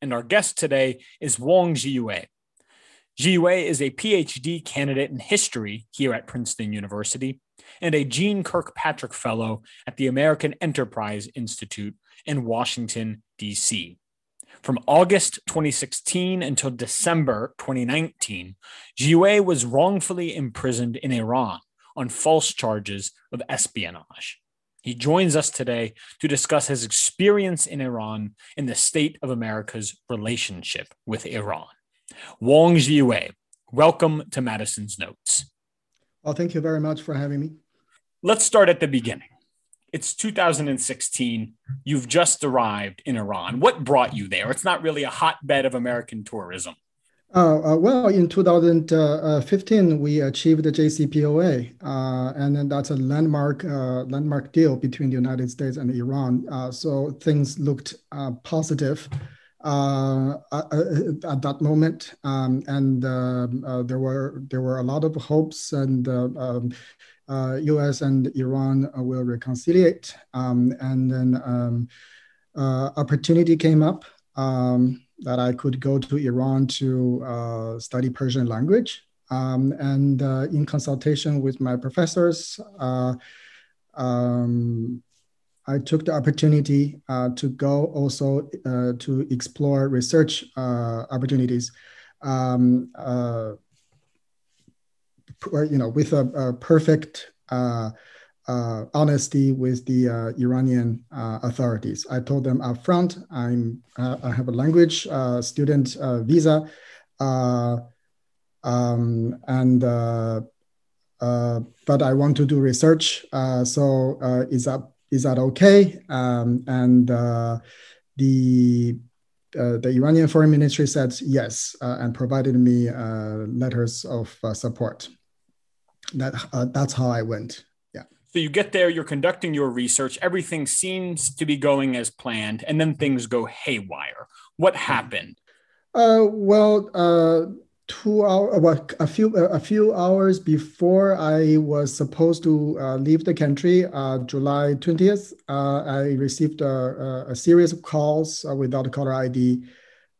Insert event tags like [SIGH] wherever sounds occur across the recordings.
and our guest today is Wang Xiyue. Xiyue is a PhD candidate in history here at Princeton University and a Jeane Kirkpatrick Fellow at the American Enterprise Institute in Washington, D.C. From August 2016 until December 2019, Xiyue was wrongfully imprisoned in Iran on false charges of espionage. He joins us today to discuss his experience in Iran and the state of America's relationship with Iran. Wang Xiyue, welcome to Madison's Notes. Well, thank you very much for having me. Let's start at the beginning. It's 2016. You've just arrived in Iran. What brought you there? It's not really a hotbed of American tourism. Uh, uh, well, in 2015, we achieved the JCPOA, uh, and then that's a landmark deal between the United States and Iran. So things looked positive at, that moment, um, and there were there were a lot of hopes, and um, U.S. and Iran will reconciliate, um, and then um, opportunity came up. That I could go to Iran to uh, study Persian language. Um, and uh, in consultation with my professors, uh, um, I took the opportunity uh, to go also uh, to explore research uh, opportunities. Um, you know, with a, a perfect uh, honesty with the uh, Iranian uh, authorities. I told them up front, I'm, uh, I have a language uh, student uh, visa, um, and but I want to do research. so is that is that okay? Um, and the the Iranian Foreign Ministry said yes and provided me letters of support. That that's how I went. So you get there, you're conducting your research, everything seems to be going as planned, and then things go haywire. What mm-hmm. happened? Uh, well, uh, two hour, well, a few a few hours before I was supposed to uh, leave the country, uh, July twentieth, uh, I received a, a, series of calls uh, without caller ID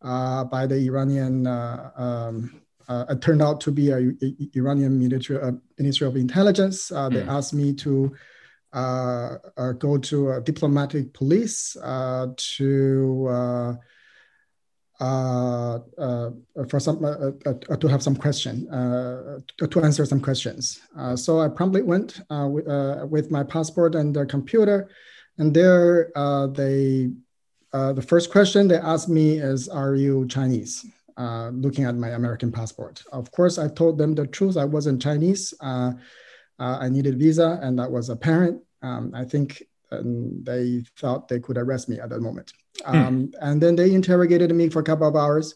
by the Iranian um, uh, it turned out to be a, a Iranian military, uh, Ministry of Intelligence. Uh, they mm. asked me to uh, uh, go to a diplomatic police uh, to for some to have some question to answer some questions. so I promptly went with my passport and the computer, and there they the first question they asked me is, "Are you Chinese?" Uh, looking at my American passport. Of course, I told them the truth. I wasn't Chinese. Uh, uh, I needed visa, and that was apparent. Um, I think um, they thought they could arrest me at that moment. Hmm. Um, and then they interrogated me for a couple of hours,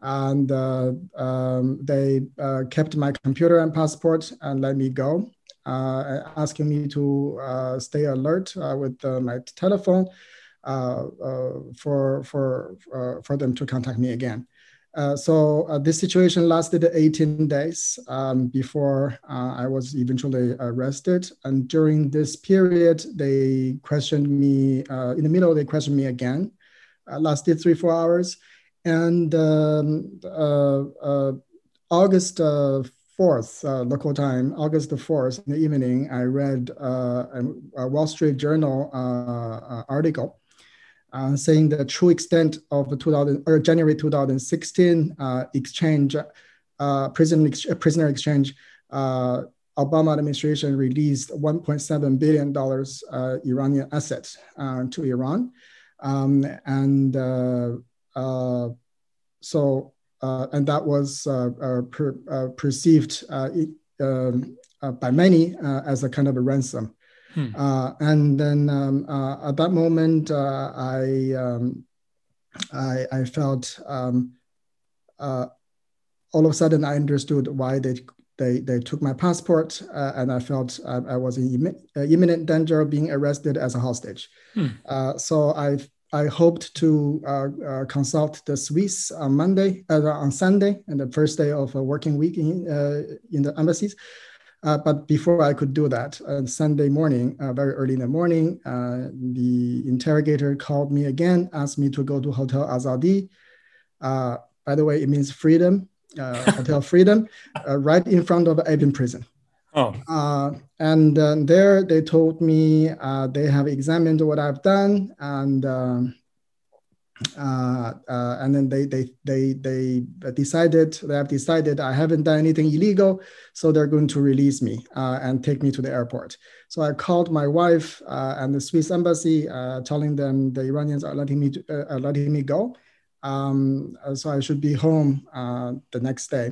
and uh, um, they uh, kept my computer and passport and let me go, uh, asking me to stay alert with my telephone. for for for them to contact me again. Uh, so uh, this situation lasted 18 days um, before uh, I was eventually arrested. And during this period, they questioned me. Uh, in the middle, they questioned me again. Uh, lasted three, four hours. And um, August 4th, local time, August the 4th, in the evening, I read a Wall Street Journal article uh, saying the true extent of the 2000 or January 2016 uh, exchange, uh, prisoner, ex- prisoner exchange, uh, Obama administration released 1.7 billion dollars uh, Iranian assets uh, to Iran, um, and so and that was per, perceived um, by many as a kind of a ransom. Hmm. Uh, and then um, uh, at that moment, uh, I um, I, I felt um, uh, all of a sudden I understood why they they, they took my passport uh, and I felt I, I was in Im- uh, imminent danger of being arrested as a hostage. Hmm. Uh, so I I hoped to consult the Swiss on Monday on Sunday and the first day of a working week in in the embassies. But before I could do that, on Sunday morning, very early in the morning, the interrogator called me again, asked me to go to Hotel Azadi. by the way, it means freedom uh, [LAUGHS] Hotel Freedom, uh, right in front of Evin prison. Oh. Uh, and uh, there they told me uh, they have examined what I've done and um, uh, uh, and then they they they they decided they have decided I haven't done anything illegal, so they're going to release me uh, and take me to the airport. So I called my wife uh, and the Swiss embassy, uh, telling them the Iranians are letting me are letting me go, um, so I should be home the next day.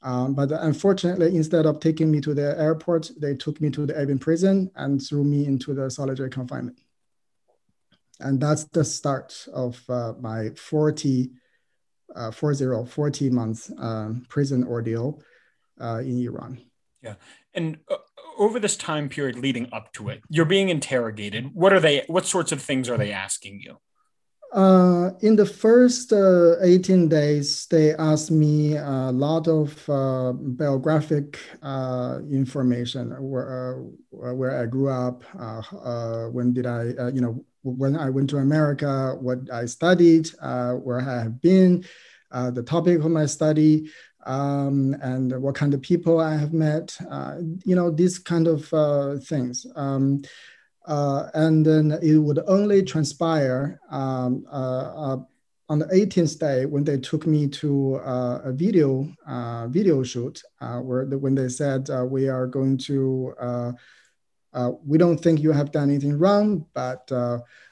Um, but unfortunately, instead of taking me to the airport, they took me to the Evin prison and threw me into the solitary confinement. And that's the start of uh, my 40, uh, 40, 40 month um, prison ordeal uh, in Iran. Yeah. And uh, over this time period leading up to it, you're being interrogated. What are they, what sorts of things are they asking you? Uh, in the first uh, 18 days, they asked me a lot of uh, biographic uh, information, where, uh, where I grew up, uh, when did I, you know, when I went to America, what I studied, where I have been, the topic of my study, um, and what kind of people I have met, you know, these kind of things. Um, uh, and then it would only transpire um, uh, uh on the 18th day when they took me to uh, a video uh, video shoot where the, when they said we are going to we don't think you have done anything wrong, but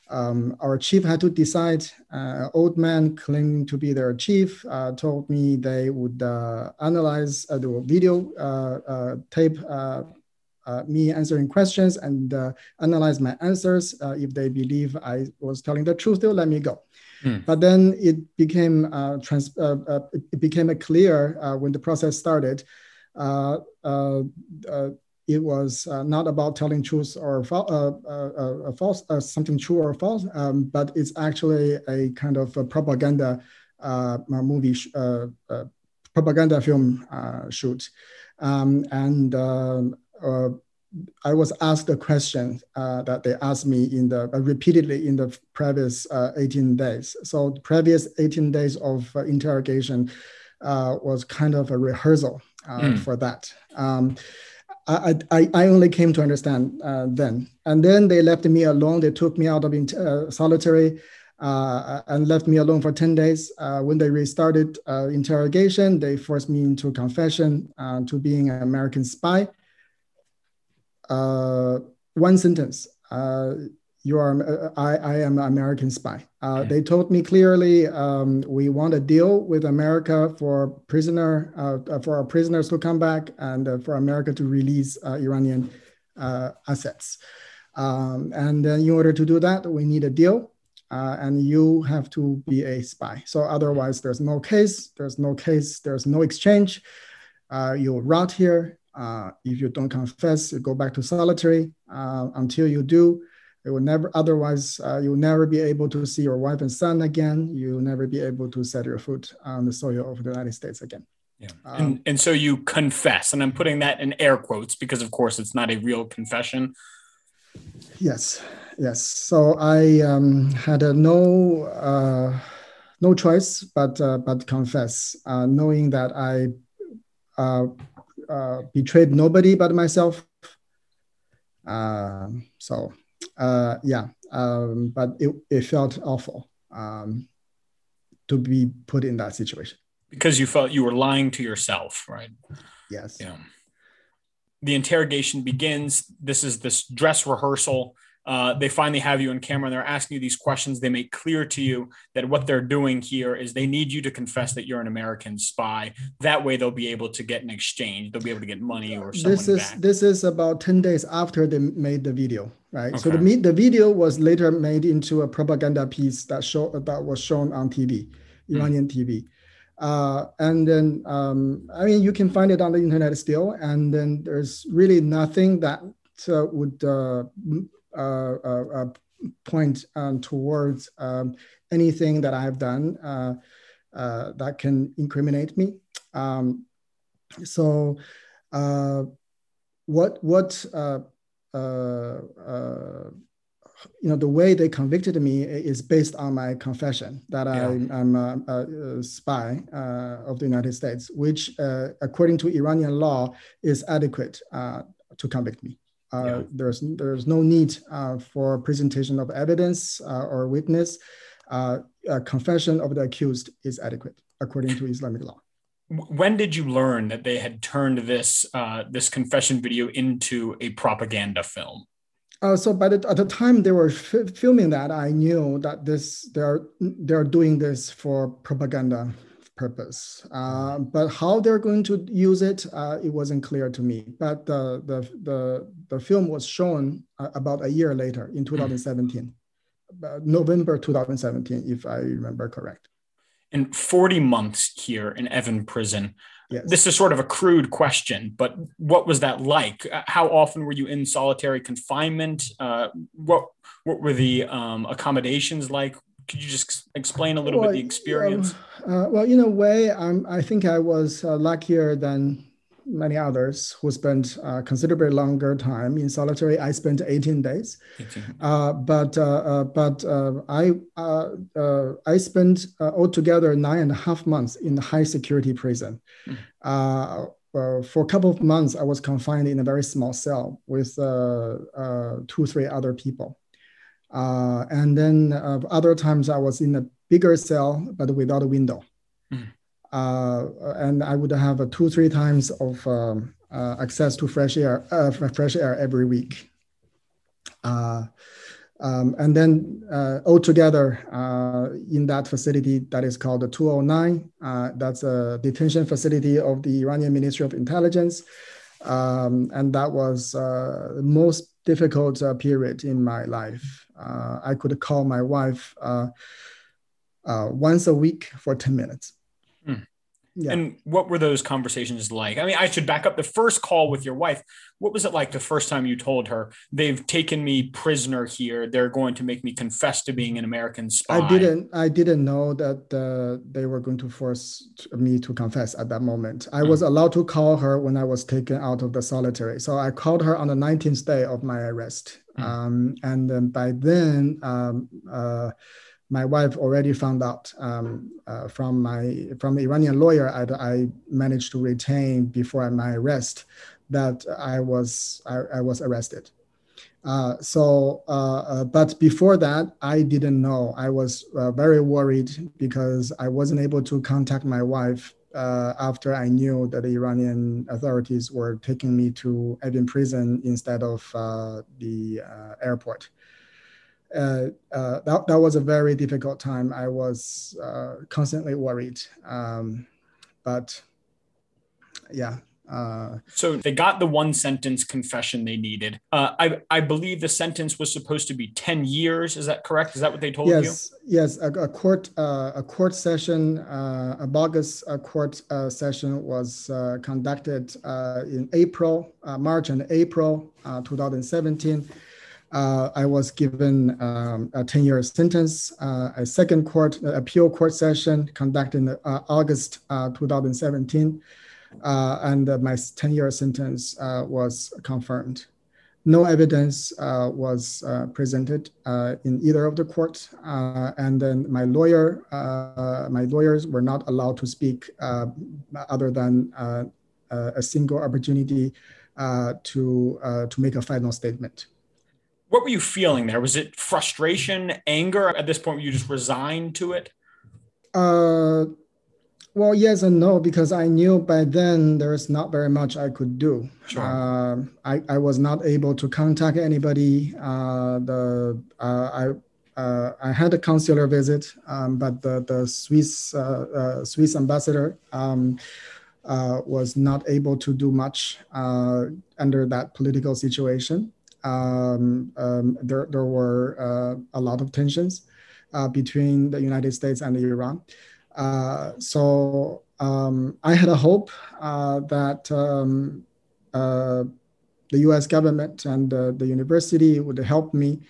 um, our chief had to decide. Uh, old man claiming to be their chief uh, told me they would uh, analyze the video tape uh, me answering questions and uh, analyze my answers. Uh, if they believe I was telling the truth, they'll let me go. Mm. But then it became uh, trans- uh, uh, it became clear when the process started. It was not about telling truth or fa- false, something true or false, um, but it's actually a kind of a propaganda movie, sh- propaganda film shoot. Um, and uh, I was asked a question uh, that they asked me in the uh, repeatedly in the previous uh, 18 days. So the previous 18 days of uh, interrogation uh, was kind of a rehearsal mm. for that. Um, I, I, only came to understand uh, then. And then they left me alone. They took me out of uh, solitary uh, and left me alone for 10 days. when they restarted interrogation, they forced me into confession to being an American spy uh, one sentence. Uh, you are, I, I am an American spy. Uh, They told me clearly, um, we want a deal with America for prisoner, uh, for our prisoners to come back and uh, for America to release uh, Iranian uh, assets. Um, and then in order to do that, we need a deal. and you have to be a spy. So otherwise, there's no case. There's no case. There's no exchange. you'll rot here uh, if you don't confess, you go back to solitary uh, until you do. It will never, otherwise, uh, you will never be able to see your wife and son again. You will never be able to set your foot on the soil of the United States again. Yeah. Um, and, and so you confess, and I'm putting that in air quotes because, of course, it's not a real confession. Yes, yes. So I um, had a no, uh, no choice but uh, but confess, uh, knowing that I uh, uh, betrayed nobody but myself. Uh, so uh, yeah, um, but it, it felt awful um, to be put in that situation because you felt you were lying to yourself, right? Yes. Yeah. The interrogation begins. This is this dress rehearsal. Uh, they finally have you on camera and they're asking you these questions. They make clear to you that what they're doing here is they need you to confess that you're an American spy. That way, they'll be able to get an exchange. They'll be able to get money or something. This is back. this is about ten days after they made the video, right? Okay. So the the video was later made into a propaganda piece that show that was shown on TV, hmm. Iranian mm. TV. Uh, and then, um, I mean, you can find it on the internet still. And then there's really nothing that uh, would uh, point um, towards um, anything that I've done that can incriminate me. Um, so, what what you know the way they convicted me is based on my confession that yeah. I, am a, a, spy uh, of the United States, which, uh, according to Iranian law, is adequate uh, to convict me. Uh, yeah. There's there's no need uh, for presentation of evidence uh, or witness. a confession of the accused is adequate according to Islamic law. When did you learn that they had turned this this confession video into a propaganda film? Uh, so by the, at the time they were f- filming that, I knew that this they're they're doing this for propaganda purpose. Uh, but how they're going to use it, uh, it wasn't clear to me. But the the the, the film was shown uh, about a year later in 2017, November 2017, if I remember correct. And 40 months here in Evin prison. Yes. This is sort of a crude question, but what was that like? Uh, how often were you in solitary confinement? Uh, what what were the um, accommodations like? Could you just explain a little well, bit the experience? uh, well, in a way, um, I think I was uh, luckier than many others who spent uh, considerably longer time in solitary. I spent 18 days, 18. Uh, but uh, uh, but I I spent altogether nine and a half months in the high security prison. Mm. for a couple of months, I was confined in a very small cell with two, three other people. Uh, and then uh, other times I was in a bigger cell, but without a window. Mm. Uh, and I would have a two, three times of um, uh, access to fresh air, uh, fresh air every week. Uh, um, and then altogether in that facility that is called the 209, that's a detention facility of the Iranian Ministry of Intelligence. Um, and that was the most difficult period in my life uh, I could call my wife uh, uh, once a week for 10 minutes. Mm. Yeah. And what were those conversations like? I mean, I should back up the first call with your wife. What was it like the first time you told her they've taken me prisoner here? They're going to make me confess to being an American spy. I didn't. I didn't know that uh, they were going to force me to confess at that moment. I mm. was allowed to call her when I was taken out of the solitary. So I called her on the 19th day of my arrest. Mm. Um, and then by then, um, uh, my wife already found out um, uh, from my from the Iranian lawyer I, I, managed to retain before my arrest that I was I, I was arrested. Uh, so, uh, uh but before that, I didn't know. I was uh, very worried because I wasn't able to contact my wife uh, after I knew that the Iranian authorities were taking me to Evin prison instead of uh, the uh, airport. Uh, uh, that, that was a very difficult time. I was constantly worried. Um, but yeah, uh, so they got the one sentence confession they needed. Uh, I I believe the sentence was supposed to be ten years. Is that correct? Is that what they told yes, you? Yes, a, a court uh, a court session, uh, a bogus uh, court uh, session was conducted in April, March and April 2017. I was given um, a 10 year sentence. a second court appeal court session conducted in August 2017 uh, Uh, and uh, my 10 year sentence uh, was confirmed. No evidence uh, was uh, presented in either of the courts, and then my lawyer, my lawyers were not allowed to speak other than a single opportunity to to make a final statement what were you feeling there? Was it frustration, anger? At this point, were you just resigned to it? Uh, well, yes and no, because I knew by then there is not very much I could do. Sure. Uh, I, I was not able to contact anybody. Uh, the uh, I uh, I had a consular visit, um, but the the Swiss uh, uh, Swiss ambassador um, was not able to do much under that political situation. Um, um there there were a lot of tensions between the United States and Iran. Uh, so um, I had a hope uh, that um, uh, the U.S. government and the university would help me,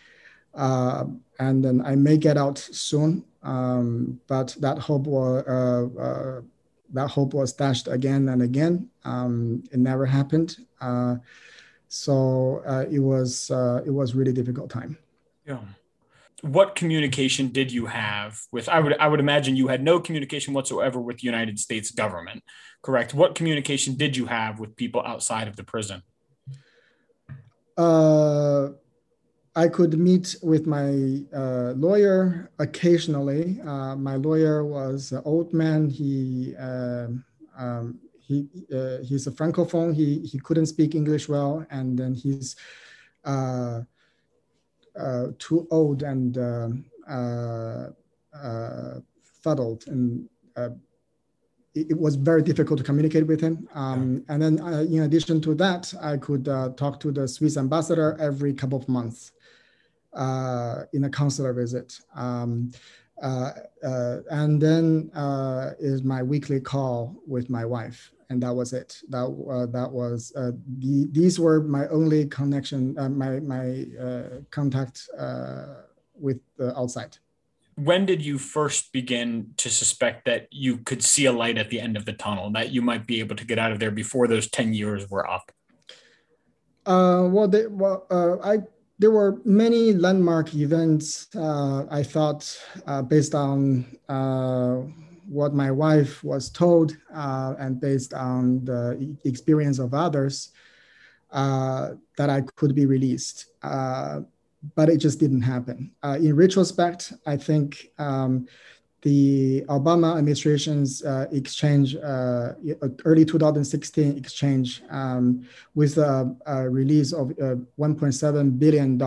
uh, and then I may get out soon. Um, but that hope was uh, that hope was dashed again and again. Um, it never happened. so it was it was really difficult time. Yeah what communication did you have with i would i would imagine you had no communication whatsoever with the united states government correct? What communication did you have with people outside of the prison? Uh, i could meet with my uh, lawyer occasionally. Uh, my lawyer was an old man. He um, um, he uh, he's a francophone. He he couldn't speak english well. And then he's uh, uh, too old and um, uh, uh, fuddled, and it, it, was very difficult to communicate with him. Um, yeah. And then, in addition to that, I could talk to the Swiss ambassador every couple of months in a consular visit. Um, uh, uh, and then uh, is my weekly call with my wife and that was it. That uh, that was uh, the, these were my only connection, uh, my my uh, contact uh, with the outside. When did you first begin to suspect that you could see a light at the end of the tunnel, that you might be able to get out of there before those ten years were up? Uh, well, they, well, I there were many landmark events. I thought based on what my wife was told uh, and based on the experience of others uh, that I could be released. Uh, but it just didn't happen. Uh, in retrospect, I think um, the Obama administration's uh, exchange, uh, early 2016 exchange um, with a, a, release of $1.7 billion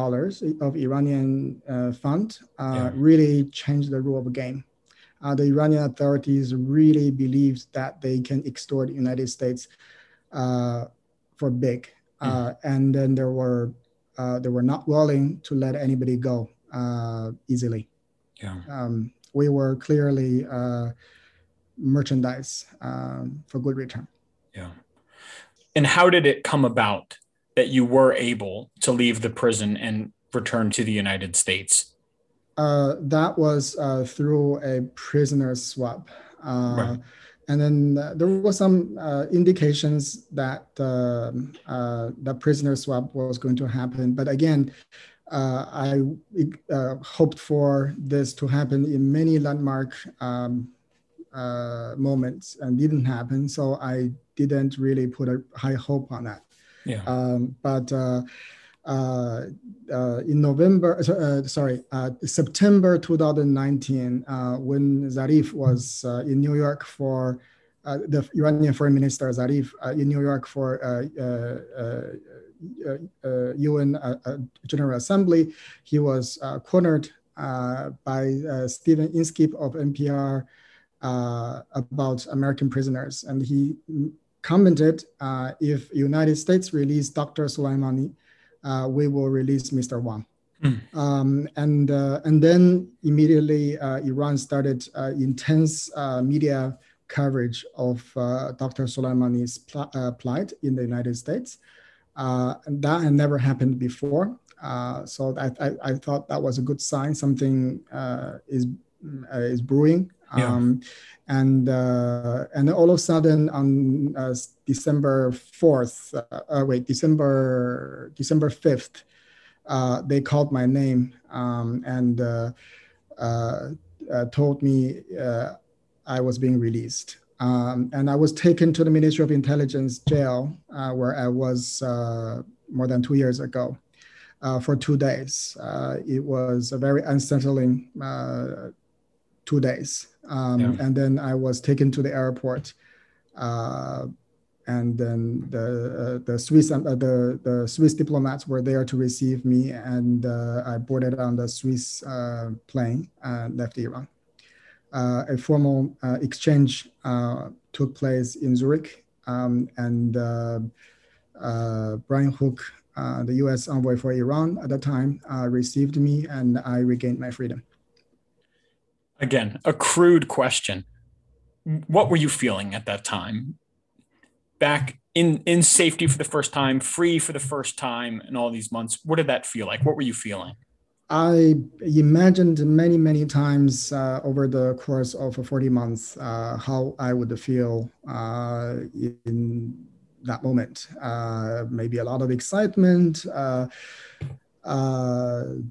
of Iranian fund yeah. really changed the rule of the game uh, the Iranian authorities really believed that they can extort the United States uh, for big, uh, mm. and then there were uh, they were not willing to let anybody go uh, easily. Yeah, um, we were clearly merchandise um, for good return. Yeah, and how did it come about that you were able to leave the prison and return to the United States? Uh, that was uh, through a prisoner swap. Uh, right. And then uh, there was some uh, indications that the prisoner swap was going to happen. But again, I hoped for this to happen in many landmark um, moments and didn't happen. So I didn't really put a high hope on that. Yeah. Um, but uh, uh, in November, uh, sorry, uh, uh, September 2019, uh, when Zarif was in New York for the Iranian Foreign Minister Zarif in New York for UN General Assembly, he was cornered by Stephen Inskeep of NPR about American prisoners, and he commented uh, if United States release Dr. Soleimani, uh, we will release Mr. Wang. Mm. Um, and uh, and then immediately uh, Iran started uh, intense uh, media coverage of uh, Dr. Soleimani's pl- plight in the United States. and that had never happened before. so I, I, I, thought that was a good sign. Something is is brewing. Yeah. Um, and uh, and all of a sudden on uh, December fourth, uh, uh wait, December December fifth, uh, they called my name um, and uh, told me I was being released. Um, and I was taken to the Ministry of Intelligence jail, where I was more than two years ago. for two days, it was a very unsettling two days. Um, yeah. And then I was taken to the airport. Uh, and then the uh, the Swiss uh, the the Swiss diplomats were there to receive me, and uh, I boarded on the Swiss uh, plane and left Iran. Uh, a formal exchange took place in Zurich, um, and Brian Hook, the U.S. envoy for Iran at the time, received me, and I regained my freedom. Again, a crude question. What were you feeling at that time? Back in in safety for the first time, free for the first time in all these months. What did that feel like? What were you feeling? I imagined many, many times uh, over the course of 40 months uh, how I would feel uh, in that moment. Uh, maybe a lot of excitement, uh,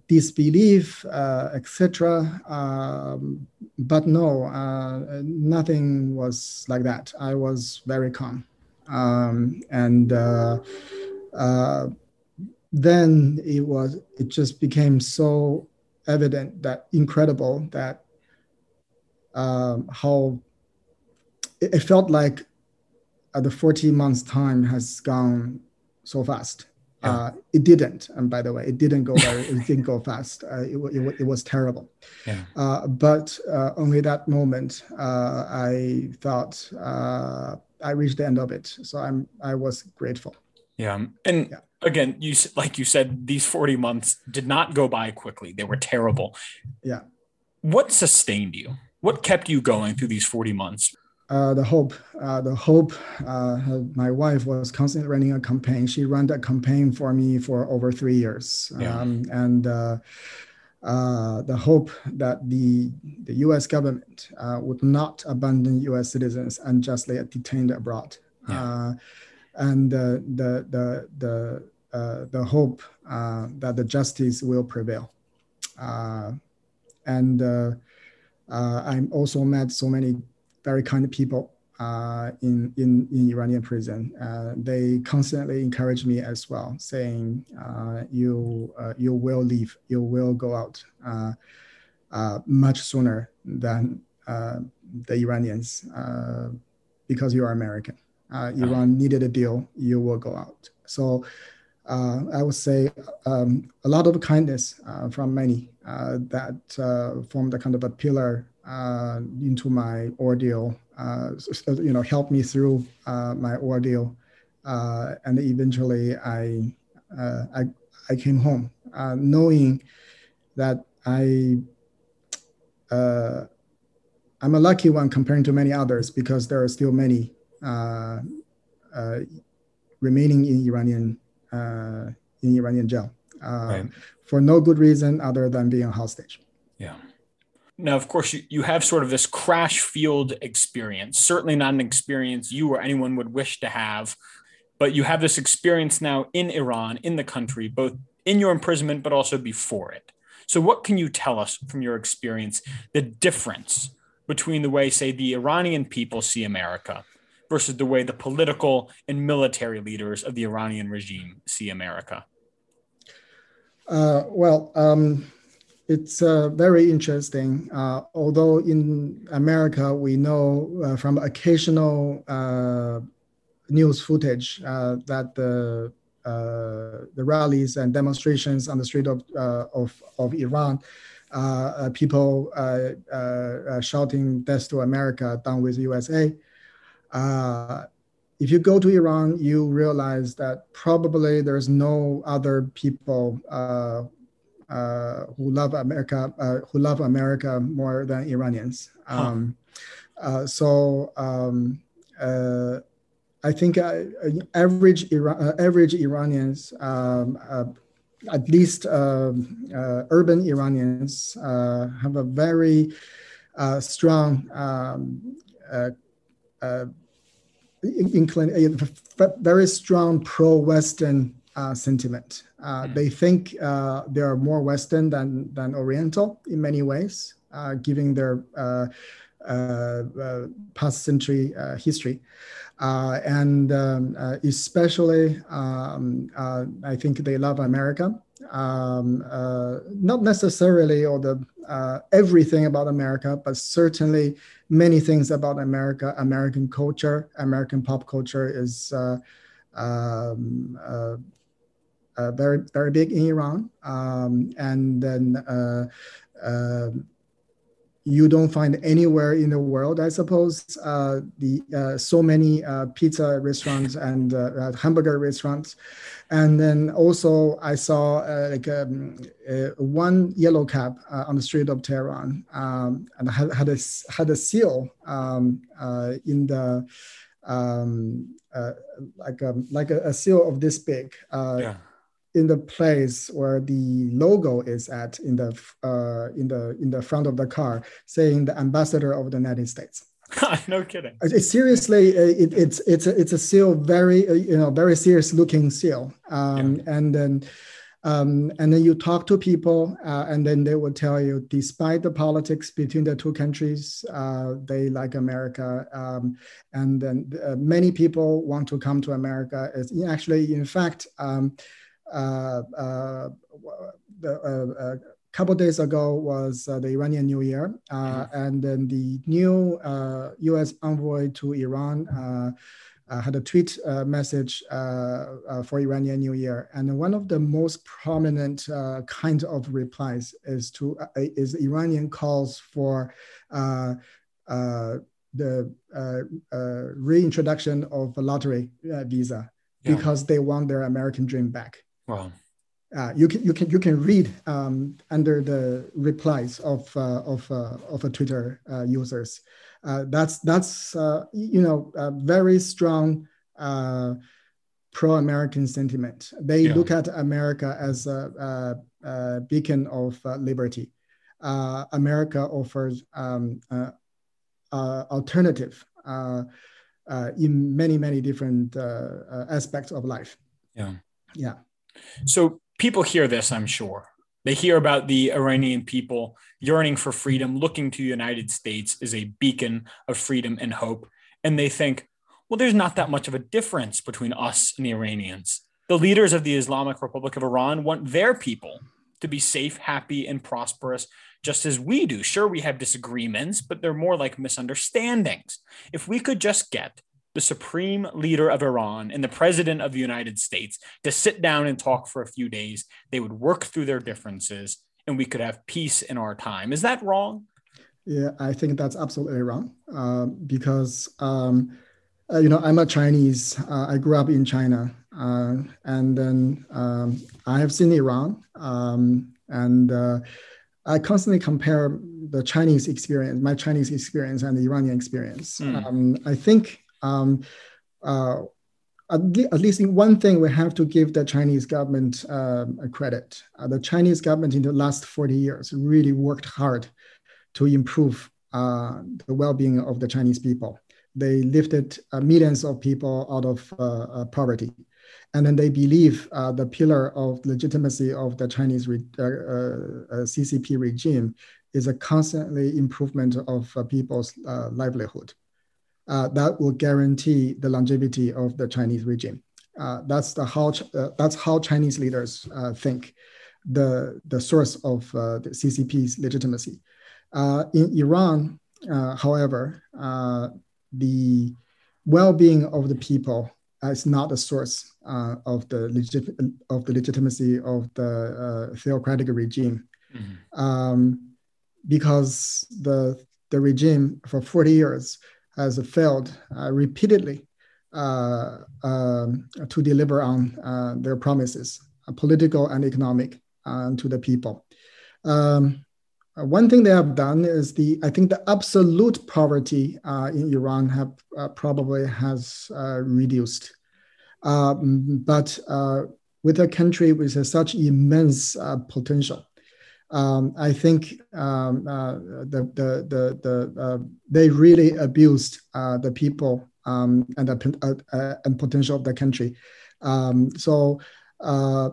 disbelief, uh, etc. Um, but no, uh, nothing was like that. I was very calm, um, and uh, uh, then it was. It just became so evident that incredible that um, how it, it, felt like the 40 months time has gone so fast yeah. Uh, it didn't, and by the way, it didn't go very, it didn't go fast. Uh, it, it, it, was terrible. Yeah. Uh, but uh, only that moment, uh, I thought uh, I reached the end of it. So I'm, I was grateful. Yeah, and yeah. again, you like you said, these forty months did not go by quickly. They were terrible. Yeah. What sustained you? What kept you going through these forty months? Uh, the hope, uh, the hope. Uh, my wife was constantly running a campaign. She ran that campaign for me for over three years, yeah. um, and uh, uh, the hope that the the U.S. government uh, would not abandon U.S. citizens unjustly detained abroad, yeah. and the the the the hope that the justice will prevail, and I also met so many very kind people uh, in, in, in Iranian prison. Uh, they constantly encourage me as well, saying, uh, you, uh, you will leave, you will go out uh, uh, much sooner than the Iranians because you are American. Iran needed a deal, you will go out. So I would say um, a lot of kindness from many that formed a kind of a pillar uh, into my ordeal, uh, you know, helped me through uh, my ordeal, uh, and eventually I, uh, I, I came home, uh, knowing that I, I'm a lucky one comparing to many others because there are still many remaining in Iranian in Iranian jail right. for no good reason other than being a hostage. Yeah. Now, of course, you, you have sort of this crash field experience, certainly not an experience you or anyone would wish to have, but you have this experience now in Iran, in the country, both in your imprisonment, but also before it. So, what can you tell us from your experience the difference between the way, say, the Iranian people see America versus the way the political and military leaders of the Iranian regime see America? Uh, well, um, it's uh, very interesting. Uh, although in America, we know uh, from occasional uh, news footage uh, that the uh, the rallies and demonstrations on the street of of, of Iran, people shouting "Death to America," "Down with USA." if you go to Iran, you realize that probably there's no other people uh, who love America, uh, who love America more than Iranians. Um, huh. Uh, so um, I think average Iran, average Iranians, um, at least um, urban Iranians, have a very strong um, incline, very strong pro-Western uh, sentiment. Uh, mm. They think uh, they are more Western than, than Oriental in many ways, uh, given their uh, uh, past century history. and um, especially, um, I think they love America. Um, not necessarily all the uh, everything about America, but certainly many things about America, American culture, American pop culture is uh, um, uh, very very big in Iran, um, and then uh, um, you don't find anywhere in the world, I suppose, uh, the uh, so many uh, pizza restaurants [LAUGHS] and uh, uh, hamburger restaurants, and then also I saw uh, like um, one yellow cab on the street of Tehran, um, and had, had a had a seal um, in the um, like a, um, like a, a, seal of this big. Yeah in the place where the logo is at in the uh, in the in the front of the car, saying the ambassador of the United States. [LAUGHS] no kidding. It, seriously, it, it's it's a, it's a seal, very uh, you know very serious looking seal, um, yeah. and then. Um, and then you talk to people, uh, and then they will tell you, despite the politics between the two countries, uh, they like America, um, and then uh, many people want to come to America. It's actually, in fact, um, Uh, uh, the, a uh, couple days ago was the Iranian New Year, mm-hmm. and then the new U.S. envoy to Iran. Uh, had a tweet uh, message uh, for Iranian New Year, and one of the most prominent kind of replies is to is Iranian calls for the reintroduction of a lottery visa yeah. because they want their American dream back. Wow. Uh, you can you can you can read um, under the replies of uh, of uh, of a Twitter uh, users. Uh, that's that's uh, you know a very strong pro-American sentiment. They yeah. look at America as a, a, a beacon of liberty. America offers um, alternative in many many different aspects of life. Yeah. Yeah. So people hear this, I'm sure. They hear about the Iranian people yearning for freedom, looking to the United States as a beacon of freedom and hope. And they think, well, there's not that much of a difference between us and the Iranians. The leaders of the Islamic Republic of Iran want their people to be safe, happy, and prosperous, just as we do. Sure, we have disagreements, but they're more like misunderstandings. If we could just get the supreme leader of Iran and the president of the United States to sit down and talk for a few days. They would work through their differences and we could have peace in our time. Is that wrong? Yeah, I think that's absolutely wrong uh, because, um, uh, you know, I'm a Chinese. Uh, I grew up in China. Uh, and then um, I have seen Iran. Um, and uh, I constantly compare the Chinese experience, my Chinese experience, and the Iranian experience. Mm. I think um, uh, at, le- at, least in one thing, we have to give the Chinese government uh, credit. Uh, the Chinese government in the last 40 years really worked hard to improve uh, the well-being of the Chinese people. They lifted uh, millions of people out of uh, poverty. And then they believe the pillar of legitimacy of the Chinese re- CCP regime is a constantly improvement of people's livelihood uh, that will guarantee the longevity of the Chinese regime. Uh, that's the how uh, that's how Chinese leaders uh, think the the source of uh, the CCP's legitimacy. Uh, in Iran, however, the well-being of the people is not the source of the legit- of the legitimacy of the theocratic regime, mm-hmm. um, because the the regime for 40 years has failed uh, repeatedly uh, um, to deliver on uh, their promises, political and economic, to the people. Um, one thing they have done is the I think the absolute poverty uh, in Iran have uh, probably has uh, reduced, um, but with a country with such immense potential, um, I think um, uh, the, the, the, the uh, they really abused uh, the people um, and the uh, uh, and potential of the country. Um, so uh,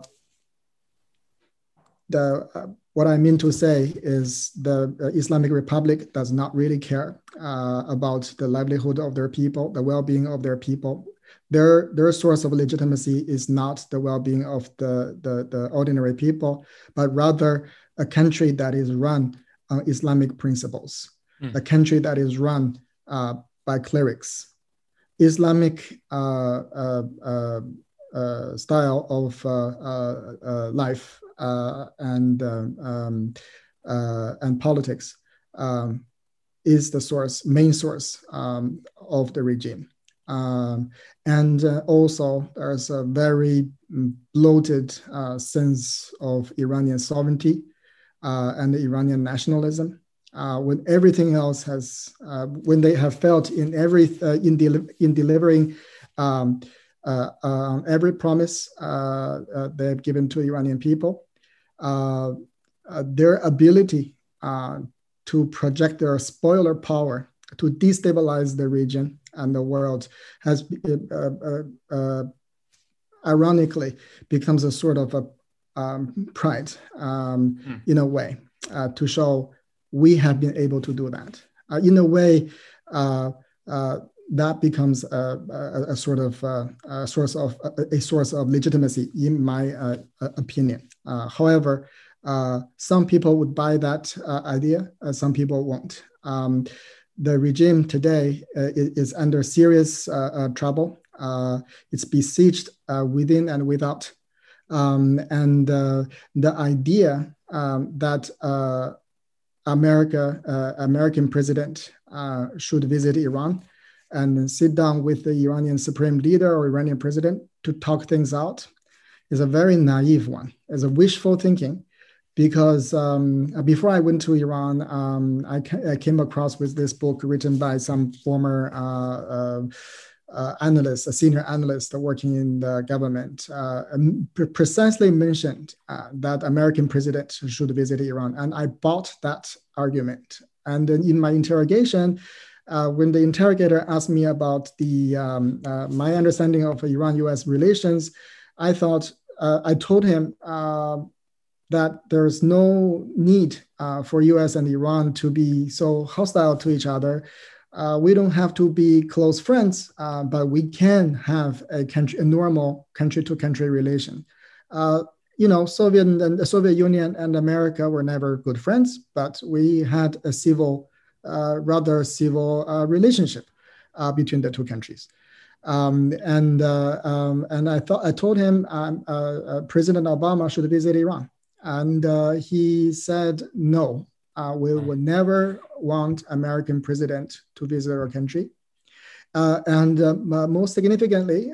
the what I mean to say is the Islamic Republic does not really care about the livelihood of their people, the well-being of their people. Their, their source of legitimacy is not the well-being of the, the, the ordinary people, but rather a country that is run on Islamic principles, Mm. a country that is run uh, by clerics, Islamic uh, uh, uh, uh, style of uh, uh, uh, life uh, and um, um, uh, and politics um, is the source, main source um, of the regime. Um, and uh, also, there's a very bloated uh, sense of Iranian sovereignty uh, and the Iranian nationalism. Uh, when everything else has, uh, when they have failed in every uh, in, deli- in delivering um, uh, uh, every promise uh, they have given to the Iranian people, their ability to project their spoiler power to destabilize the region and the world has uh, uh, uh, ironically becomes a sort of a um, [LAUGHS] pride um, Hmm. in a way uh, to show we have been able to do that. Uh, in a way, uh, uh, that becomes a, a, a sort of uh, a source of a, a source of legitimacy, in my uh, opinion. Uh, however, uh, some people would buy that uh, idea, uh, some people won't. Um, the regime today uh, is, under serious trouble. Uh, it's besieged uh, within and without. Um, and uh, the idea um, that uh, America, uh, American president uh, should visit Iran and sit down with the Iranian supreme leader or Iranian president to talk things out is a very naive one. It's a wishful thinking because um, before I went to Iran, um, I, ca- I, came across with this book written by some former uh, uh, uh, analyst, a senior analyst working in the government, uh, pre- precisely mentioned uh, that American president should visit Iran, and I bought that argument. And then in my interrogation, uh, when the interrogator asked me about the um, my understanding of Iran-U.S. relations, I thought I told him that there's no need uh, for U.S. and Iran to be so hostile to each other. Uh, we don't have to be close friends, uh, but we can have a country, a normal country-to-country relation. you know, Soviet and the Soviet Union and America were never good friends, but we had a civil, rather civil relationship between the two countries. Um, and uh, um, and I thought I told him um, uh, President Obama should visit Iran and uh, he said no uh, we would never want american president to visit our country uh, and most significantly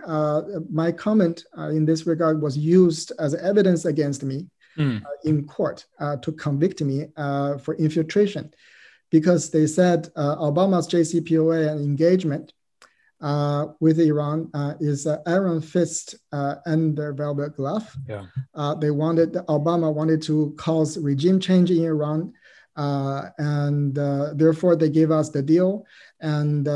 my comment in this regard was used as evidence against me mm. in court to convict me for infiltration because they said obama's jcpoa and engagement uh, with Iran uh, is uh, iron fist and their velvet glove. Yeah. they wanted Obama wanted to cause regime change in Iran, and therefore they gave us the deal. And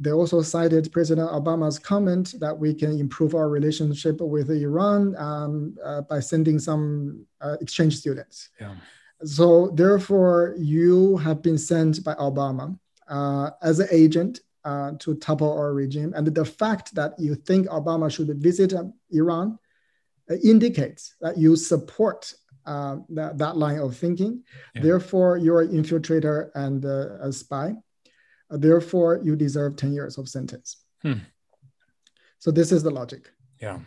they also cited President Obama's comment that we can improve our relationship with Iran um, by sending some exchange students. Yeah. So therefore, you have been sent by Obama uh, as an agent uh, to topple our regime. And the fact that you think Obama should visit uh, Iran indicates that you support that, that line of thinking. Yeah. Therefore, you're an infiltrator and a spy. therefore, you deserve 10 years of sentence. Hmm. So this is the logic. Yeah.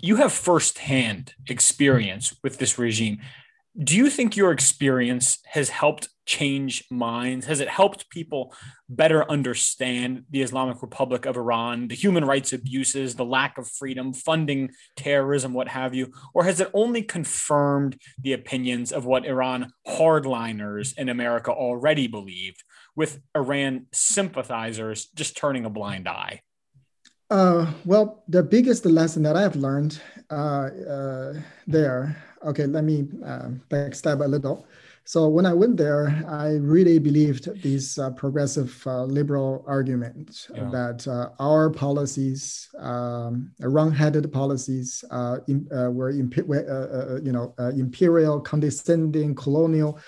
You have firsthand experience with this regime do you think your experience has helped change minds? Has it helped people better understand the Islamic Republic of Iran, the human rights abuses, the lack of freedom, funding terrorism, what have you? Or has it only confirmed the opinions of what Iran hardliners in America already believed, with Iran sympathizers just turning a blind eye? Uh, well, the biggest lesson that I've learned uh, uh, there, okay, let me backstab a little. So when I went there, I really believed these uh, progressive uh, liberal arguments yeah. that uh, our policies, um, wrong-headed policies, in, were imp- you know imperial, condescending, colonial.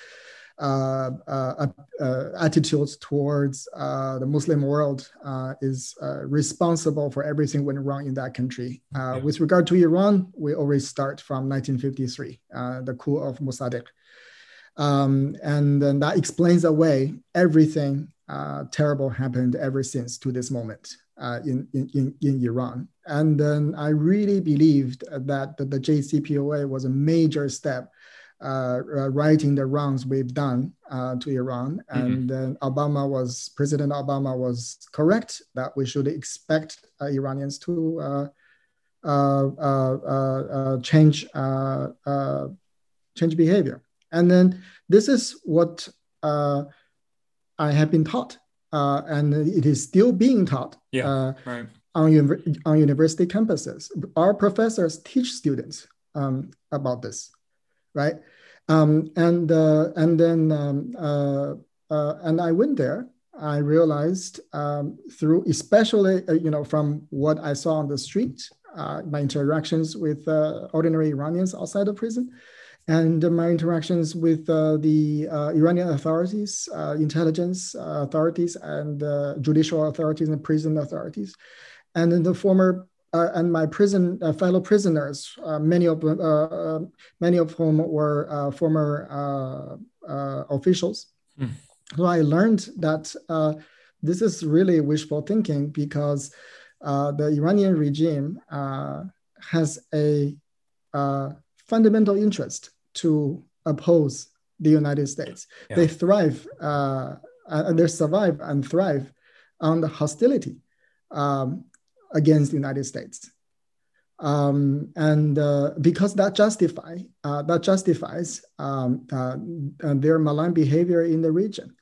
Uh, uh, uh, attitudes towards the Muslim world is responsible for everything went wrong in that country. Yeah. With regard to Iran, we always start from 1953, the coup of Mossadegh. Um, and then that explains away everything uh, terrible happened ever since to this moment uh, in, in, in Iran. And then I really believed that the, the JCPOA was a major step uh, uh, righting the wrongs we've done uh, to Iran. Mm-hmm. And then Obama was, President Obama was correct that we should expect uh, Iranians to uh, uh, change, change behavior. And then this is what I have been taught. and it is still being taught yeah, right. on, on university campuses. Our professors teach students um, about this right? Um, and uh, and then um, uh, uh, and I went there. I realized um, through, especially uh, you know, from what I saw on the street, uh, my interactions with uh, ordinary Iranians outside of prison, and my interactions with the Iranian authorities, intelligence authorities, and judicial authorities and prison authorities, and then the former uh, and my prison uh, fellow prisoners, uh, many of uh, uh, many of whom were uh, former officials. Mm. So I learned that this is really wishful thinking because the Iranian regime has a fundamental interest to oppose the United States. Yeah. They thrive and they survive and thrive on the hostility. Um, against the United States. Um, and uh, because that justify uh, that justifies um, uh, their malign behavior in the region,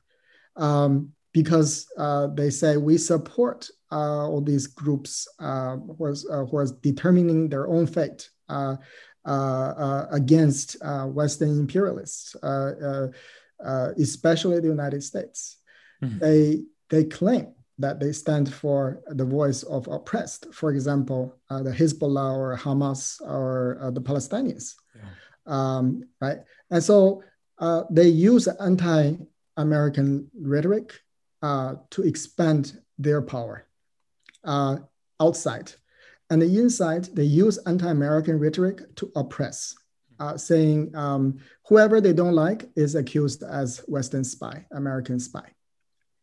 um, because uh, they say we support uh, all these groups uh, who, are, who are determining their own fate against Western imperialists, especially the United States. Mm-hmm. They they claim that they stand for the voice of oppressed, for example, uh, the Hezbollah or Hamas or uh, the Palestinians, yeah. um, right? And so uh, they use anti-American rhetoric uh, to expand their power uh, outside. And the inside, they use anti-American rhetoric to oppress, uh, saying um, whoever they don't like is accused as Western spy, American spy.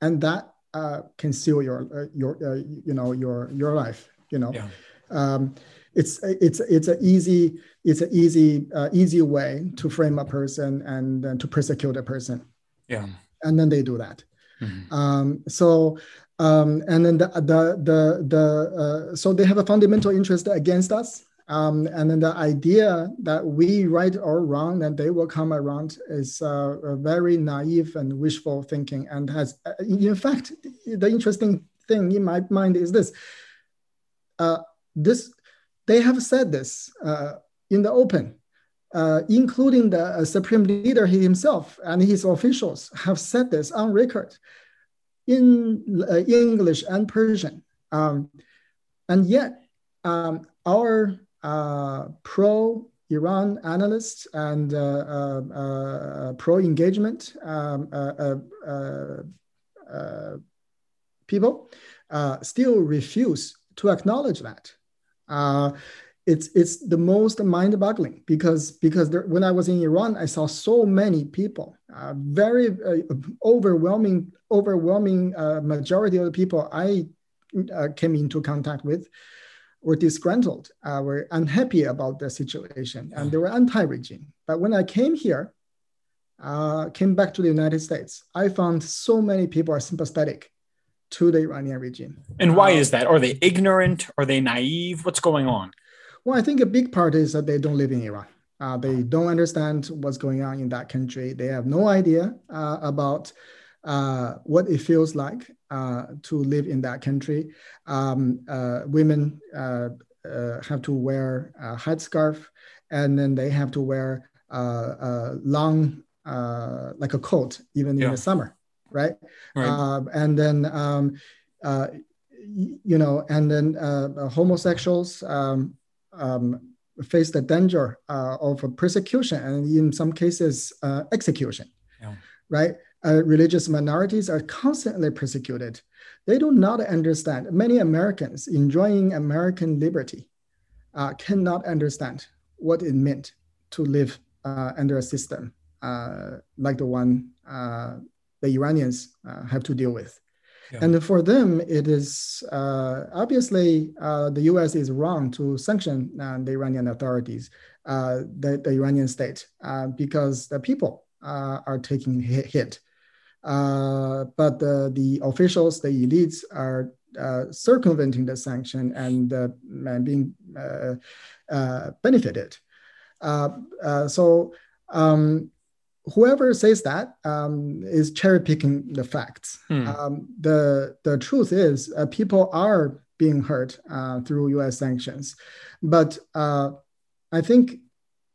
And that uh, can seal your uh, your uh, you know your your life. You know, yeah. um, it's it's it's an easy it's an easy uh, easy way to frame a person and to persecute a person. Yeah, and then they do that. Mm-hmm. Um, so um, and then the the the, the uh, so they have a fundamental interest against us um, and then the idea that we right or wrong and they will come around is uh, very naive and wishful thinking and has uh, in fact the interesting thing in my mind is this. Uh, this they have said this uh, in the open uh, including the uh, supreme leader himself and his officials have said this on record in english and persian. Um, and yet um, our Uh, pro Iran analysts and uh, uh, uh pro engagement um, uh, uh, people still refuse to acknowledge that. it's it's the most mind-boggling because because there, when I was in Iran, I saw so many people, a very overwhelming overwhelming majority of the people I came into contact with were disgruntled, uh, were unhappy about the situation, and they were anti-regime. But when I came here, uh, came back to the United States, I found so many people are sympathetic to the Iranian regime. And why uh, is that? Are they ignorant? Are they naive? What's going on? Well, I think a big part is that they don't live in Iran. Uh, they don't understand what's going on in that country. They have no idea uh, about uh, what it feels like to live in that country. Um, uh, women uh, uh, have to wear a headscarf, and then they have to wear a long, like a coat, even yeah. in the summer, right? right. Um, and then, um, you know, and then homosexuals um, um, face the danger of persecution and in some cases execution, yeah. right? Uh, religious minorities are constantly persecuted. They do not understand. Many Americans enjoying American liberty uh, cannot understand what it meant to live uh, under a system like the one the Iranians have to deal with. Yeah. And for them, it is uh, obviously uh, the U.S. is wrong to sanction uh, the Iranian authorities, the, the Iranian state, because the people are taking hit. hit. But the, the officials, the elites, are uh, circumventing the sanction and, uh, and being uh, benefited. so um, whoever says that um, is cherry picking the facts. Hmm. Um, the the truth is, uh, people are being hurt uh, through U.S. sanctions, but uh, I think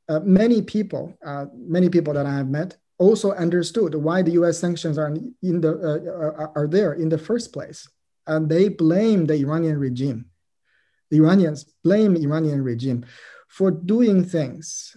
uh, many people, uh, many people that I have met, also understood why the U.S. sanctions are in the uh, are, are there in the first place, and they blame the Iranian regime. The Iranians blame Iranian regime for doing things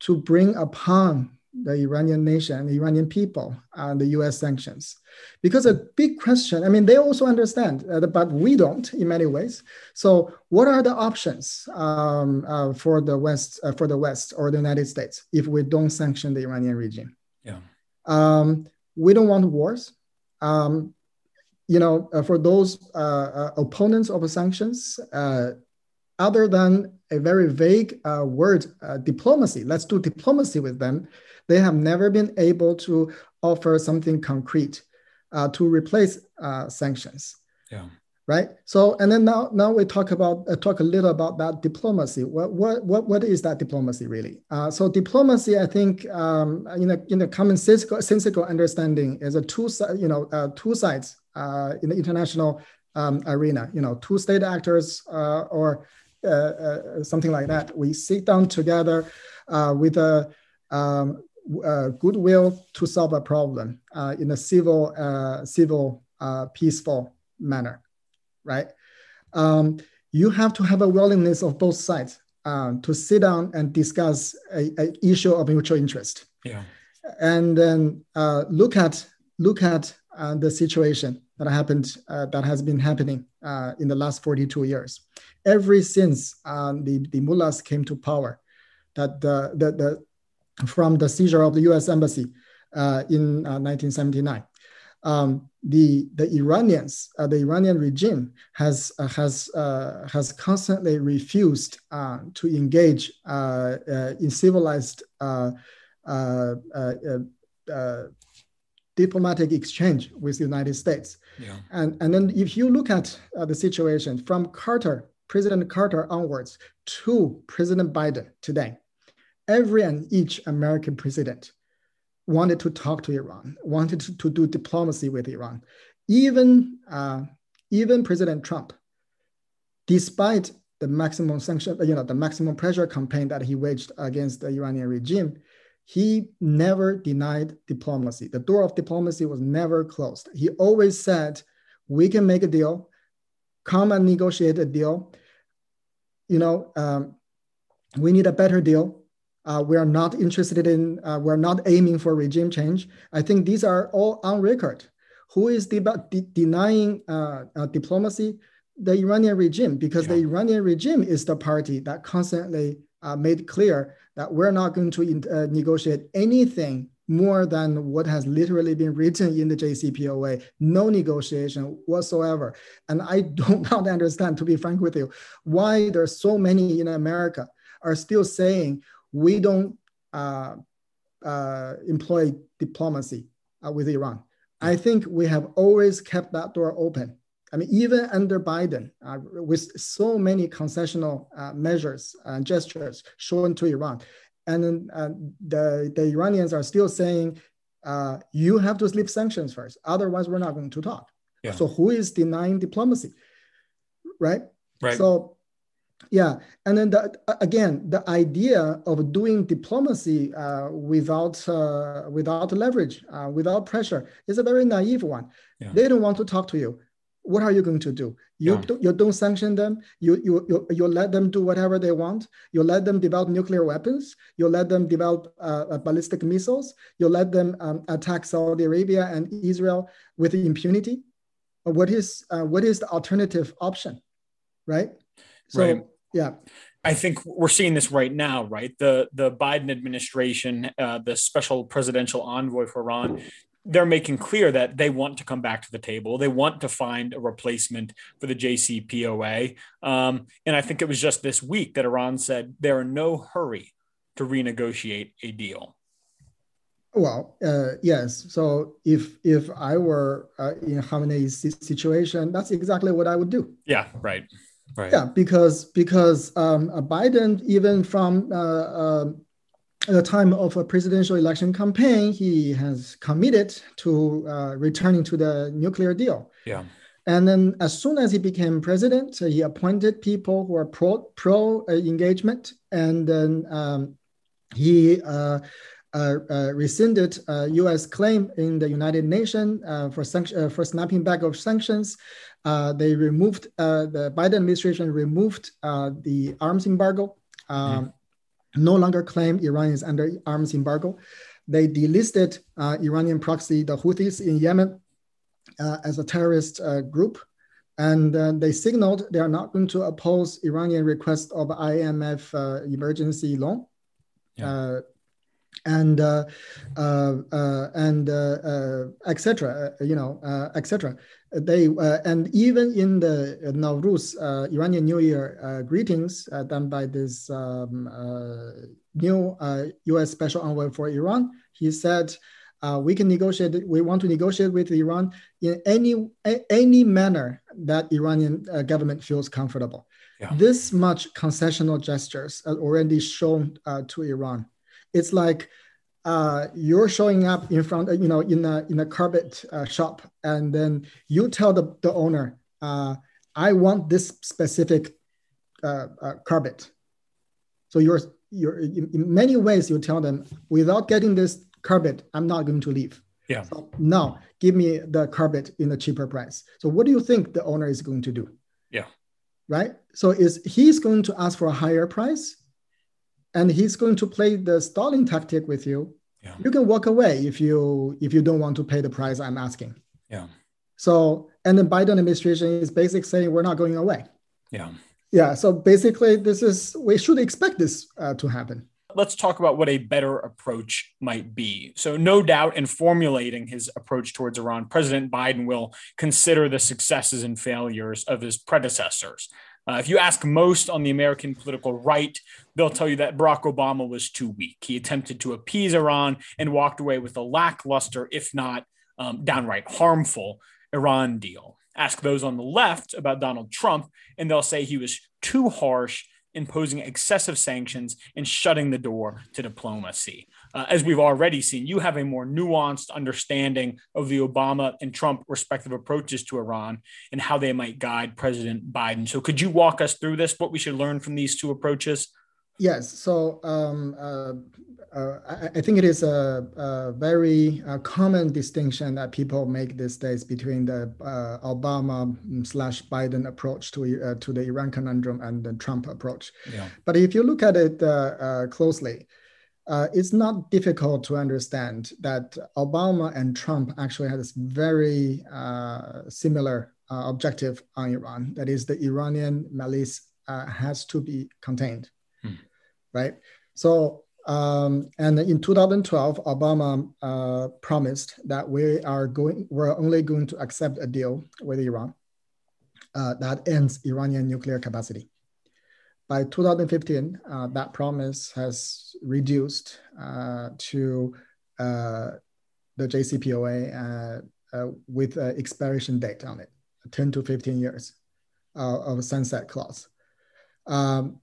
to bring upon the Iranian nation, the Iranian people, and the US sanctions. Because a big question, I mean, they also understand, uh, but we don't in many ways. So, what are the options um, uh, for the West, uh, for the West or the United States if we don't sanction the Iranian regime? Yeah. Um, we don't want wars. Um, you know, uh, for those uh, uh, opponents of sanctions, other than a very vague word, diplomacy, let's do diplomacy with them they have never been able to offer something concrete uh, to replace uh, sanctions. Yeah. Right. So, and then now, now we talk about uh, talk a little about that diplomacy. What what what, what is that diplomacy really? Uh, so, diplomacy, I think, um, in a in a common sensical, sensical understanding, is a two you know uh, two sides uh, in the international um, arena. You know, two state actors or something like that. We sit down together with a um, uh, goodwill to solve a problem uh, in a civil, uh, civil, uh, peaceful manner, right? Um, you have to have a willingness of both sides um, to sit down and discuss a, a, issue of mutual interest. Yeah. And then uh, look at look at uh, the situation that happened that has been happening in the last 42 years. Ever since um, the, the mullahs came to power, that the, the, the from the seizure of the U.S. embassy uh, in 1979. Uh, um, the the Iranians, uh, the Iranian regime has uh, has uh, has constantly refused uh, to engage in civilized diplomatic exchange with the United States. Yeah. And and then if you look at the situation from Carter, President Carter onwards to President Biden today, every and each American president wanted to talk to Iran, wanted to, to do diplomacy with Iran. Even, uh, even President Trump, despite the maximum sanction, you know, the maximum pressure campaign that he waged against the Iranian regime, he never denied diplomacy. The door of diplomacy was never closed. He always said, we can make a deal, come and negotiate a deal. You know, um, we need a better deal. Uh, we are not interested in, uh, we're not aiming for regime change. I think these are all on record. Who is de de denying uh, uh diplomacy? The Iranian regime, because yeah. the Iranian regime is the party that constantly uh, made clear that we're not going to uh, negotiate anything more than what has literally been written in the JCPOA, no negotiation whatsoever. And I do [LAUGHS] not understand, to be frank with you, why there's so many in America are still saying we don't uh, uh, employ diplomacy uh, with Iran. I think we have always kept that door open. I mean, even under Biden, uh, with so many concessional uh, measures and gestures shown to Iran, and uh, the, the Iranians are still saying, you have to lift sanctions first, otherwise we're not going to talk. Yeah. So who is denying diplomacy, right? Right. So yeah, and then the, again, the idea of doing diplomacy uh, without uh, without leverage, uh, without pressure, is a very naive one. Yeah. They don't want to talk to you. What are you going to do? You, yeah. do, you don't sanction them. You, you, you, you let them do whatever they want. You let them develop nuclear weapons. You let them develop uh, uh, ballistic missiles. You let them um, attack Saudi Arabia and Israel with impunity. What is uh, what is the alternative option, right? So right. yeah. I think we're seeing this right now, right? The the Biden administration, uh, the special presidential envoy for Iran, they're making clear that they want to come back to the table. They want to find a replacement for the JCPOA. Um, and I think it was just this week that Iran said they're in no hurry to renegotiate a deal. Well, uh, yes. So if if I were uh, in Khamenei's situation, that's exactly what I would do. Yeah, right, right. Yeah, because because um, Biden, even from uh, um, at the time of a presidential election campaign, he has committed to uh, returning to the nuclear deal. Yeah. And then, as soon as he became president, he appointed people who are pro pro engagement, and then um, he uh, uh, uh, rescinded U.S. Uh, claim in the United Nations uh, for sanction for snapping back of sanctions. they removed the Biden administration removed the arms embargo. Um, mm no longer claim Iran is under arms embargo. They delisted uh, Iranian proxy, the Houthis in Yemen, uh, as a terrorist uh, group. And uh, they signaled they are not going to oppose Iranian request of IMF uh, emergency loan. Yeah. Uh, and and etc. you know, etc they uh, and even in the Nowruz uh, Iranian New Year uh, greetings uh, done by this um, uh, new U.S. Uh, Special Envoy for Iran, he said, "We can negotiate. We want to negotiate with Iran in any any manner that Iranian government feels comfortable." Yeah. This much concessional gestures are already shown to Iran. It's like uh, you're showing up in front, you know, in a in a carpet uh, shop, and then you tell the, the owner, uh, "I want this specific uh, uh, carpet." So you're you're in, in, many ways you tell them, without getting this carpet, I'm not going to leave. Yeah. So now give me the carpet in a cheaper price. So what do you think the owner is going to do? Yeah. Right. So is he's going to ask for a higher price? And he's going to play the stalling tactic with you yeah. you can walk away if you if you don't want to pay the price i'm asking yeah so and the biden administration is basically saying we're not going away yeah yeah so basically this is we should expect this uh, to happen let's talk about what a better approach might be. So, no doubt, in formulating his approach towards Iran, President Biden will consider the successes and failures of his predecessors. Uh, if you ask most on the American political right, they'll tell you that Barack Obama was too weak. He attempted to appease Iran and walked away with a lackluster, if not um, downright harmful, Iran deal. Ask those on the left about Donald Trump, and they'll say he was too harsh, imposing excessive sanctions and shutting the door to diplomacy uh, as we've already seen, you have a more nuanced understanding of the Obama and Trump respective approaches to Iran and how they might guide President Biden. So, could you walk us through this? What we should learn from these two approaches? Yes. So, um, uh, uh, I, I, think it is a, a very uh, common distinction that people make these days between the uh, Obama slash Biden approach to uh, to the Iran conundrum and the Trump approach. Yeah. But if you look at it closely, uh, it's not difficult to understand that Obama and Trump actually had this very uh, similar uh, objective on Iran. That is, the Iranian malice uh, has to be contained, hmm. right? So, um, and in 2012, Obama uh, promised that we are going, we're only going to accept a deal with Iran uh, that ends Iranian nuclear capacity by 2015, uh, that promise has reduced uh, to uh, the JCPOA uh, uh, with an expiration date on it, 10 to 15 years uh, of sunset clause. Um,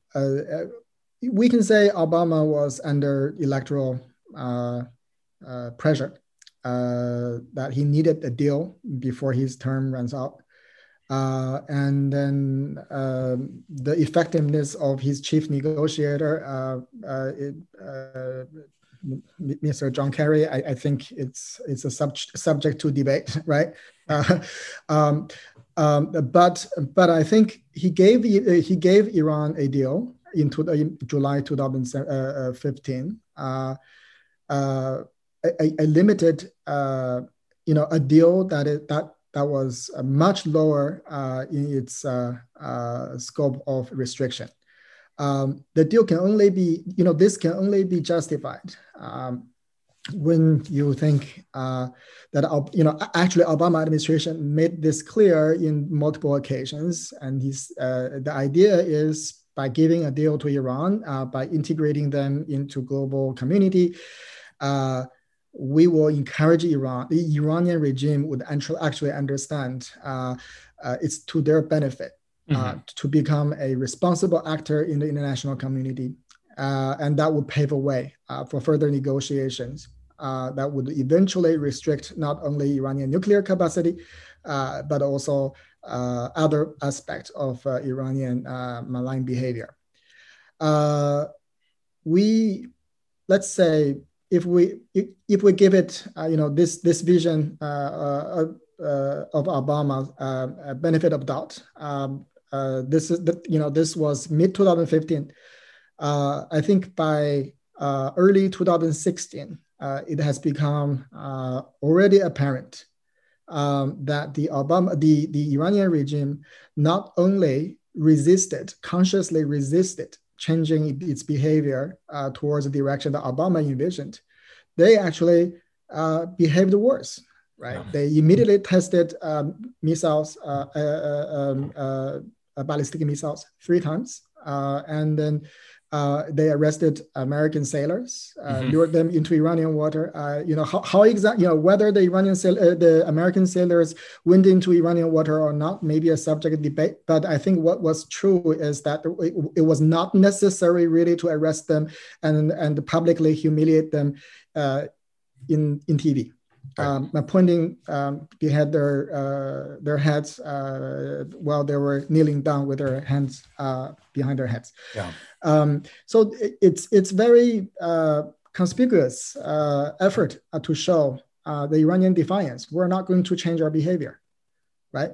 we can say Obama was under electoral pressure that he needed a deal before his term runs out. Uh, and then uh, the effectiveness of his chief negotiator, uh, uh it, uh, Mr. John Kerry, I, I, think it's it's a sub- subject to debate, [LAUGHS] right? Uh, um, um, but but I think he gave he gave Iran a deal in, to, in July 2015, a, a, limited, you know, a deal that it, that that was uh, much lower uh, in its uh, uh, scope of restriction. Um, the deal can only be, you know, this can only be justified um, when you think uh, that, you know, actually Obama administration made this clear in multiple occasions, and he's uh, the idea is by giving a deal to Iran, uh, by integrating them into global community, uh, we will encourage Iran. The Iranian regime would actually understand uh, uh, it's to their benefit uh, mm-hmm. to become a responsible actor in the international community, and that would pave a way for further negotiations. that would eventually restrict not only Iranian nuclear capacity, but also uh, other aspects of uh, Iranian uh, malign behavior. we, let's say, if we if, we give it, uh, you know, this this vision uh, uh, of Obama a benefit of doubt. Um, this is the, you know this was mid 2015. I think by early 2016, it has become already apparent um, that the Obama, the, the Iranian regime not only resisted, consciously resisted changing its behavior uh, towards the direction that Obama envisioned, they actually uh, behaved worse, right? Yeah. They immediately tested um, missiles, uh, uh, uh um, uh, ballistic missiles three times, and then uh, they arrested American sailors, uh, mm-hmm. lured them into Iranian water. Uh, you know how, how exactly you know whether the Iranian sail- uh, the American sailors went into Iranian water or not, maybe a subject of debate. But I think what was true is that it, it was not necessary really to arrest them and and publicly humiliate them uh, in in TV. Um, pointing um, behind their uh, their heads uh, while they were kneeling down with their hands uh, behind their heads. Yeah. Um, so it's it's very uh, conspicuous uh, effort uh, to show the Iranian defiance. We're not going to change our behavior, right?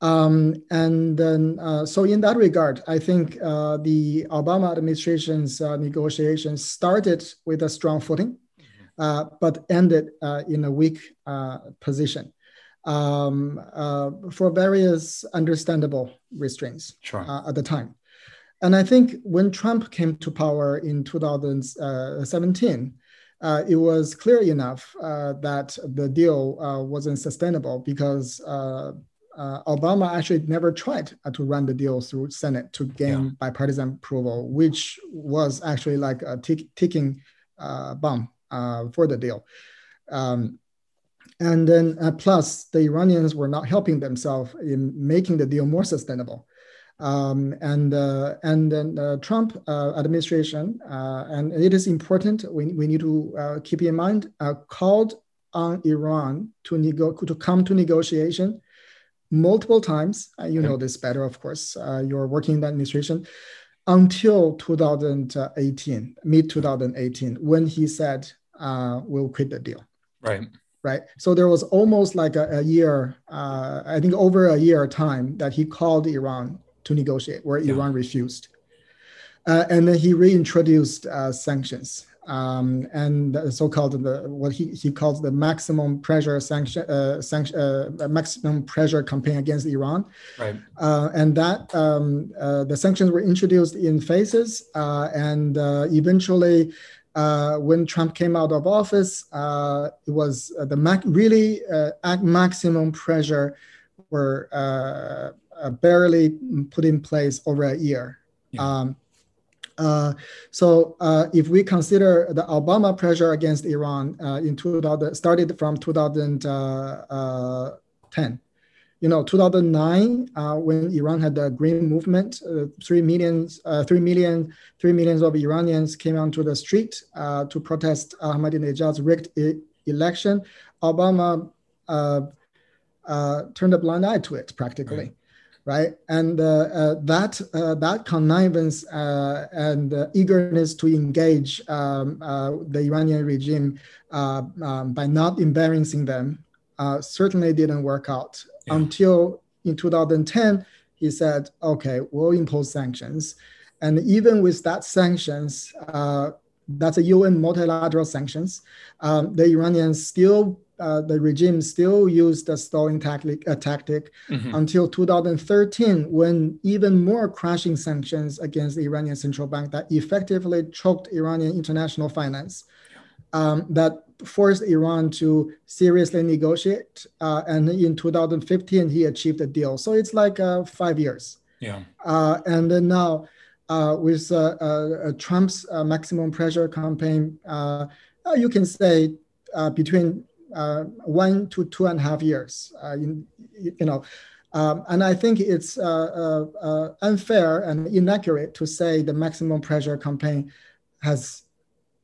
Um, and then, uh, so in that regard, I think uh, the Obama administration's uh, negotiations started with a strong footing. Uh, but ended uh, in a weak uh, position um, for various understandable restraints sure. at the time. And I think when Trump came to power in 2017, uh, it was clear enough uh, that the deal uh, wasn't sustainable because Obama actually never tried to run the deal through Senate to gain yeah. bipartisan approval, which was actually like a tick, ticking bomb for the deal. Um, and then uh, plus the Iranians were not helping themselves in making the deal more sustainable. Um, and uh, and then uh, Trump uh, administration, uh, and it is important. We, we need to uh, keep in mind called on Iran to nego- to come to negotiation multiple times. you know this better, of course. you're working in the administration until 2018, mid 2018, when he said uh, we'll quit the deal. Right. Right. So there was almost like a, a year, uh, I think over a year time that he called Iran to negotiate, where yeah. Iran refused. Uh, and then he reintroduced uh, sanctions um, and the so-called the what he, he calls the maximum pressure sanction, uh, sanction uh, maximum pressure campaign against Iran. Right. Uh, and that um, uh, the sanctions were introduced in phases, uh, and uh, eventually uh, when Trump came out of office, uh, it was uh, the mac- really uh, maximum pressure were uh, uh, barely put in place over a year. Yeah. Um, so if we consider the Obama pressure against Iran in 2000, started from 2010, you know, 2009, uh, when Iran had the Green Movement, uh, three millions, uh, three million, three millions of Iranians came onto the street uh, to protest Ahmadinejad's rigged e- election. Obama uh, uh, turned a blind eye to it, practically, right? And that that connivance and eagerness to engage um, the Iranian regime um, by not embarrassing them certainly didn't work out yeah. until in 2010, he said, okay, we'll impose sanctions. And even with that sanctions, uh, that's a UN multilateral sanctions, um, the Iranians still uh, the regime still used the stalling tactic, uh, tactic mm-hmm. until 2013, when even more crushing sanctions against the Iranian central bank that effectively choked Iranian international finance, um, that forced Iran to seriously negotiate. Uh, and in 2015, he achieved a deal. So it's like uh, five years. Yeah. Uh, and then now, uh, with Trump's maximum pressure campaign, you can say between uh, one to two and a half years. Uh, in, you know, um, and I think it's uh, uh, uh, unfair and inaccurate to say the maximum pressure campaign has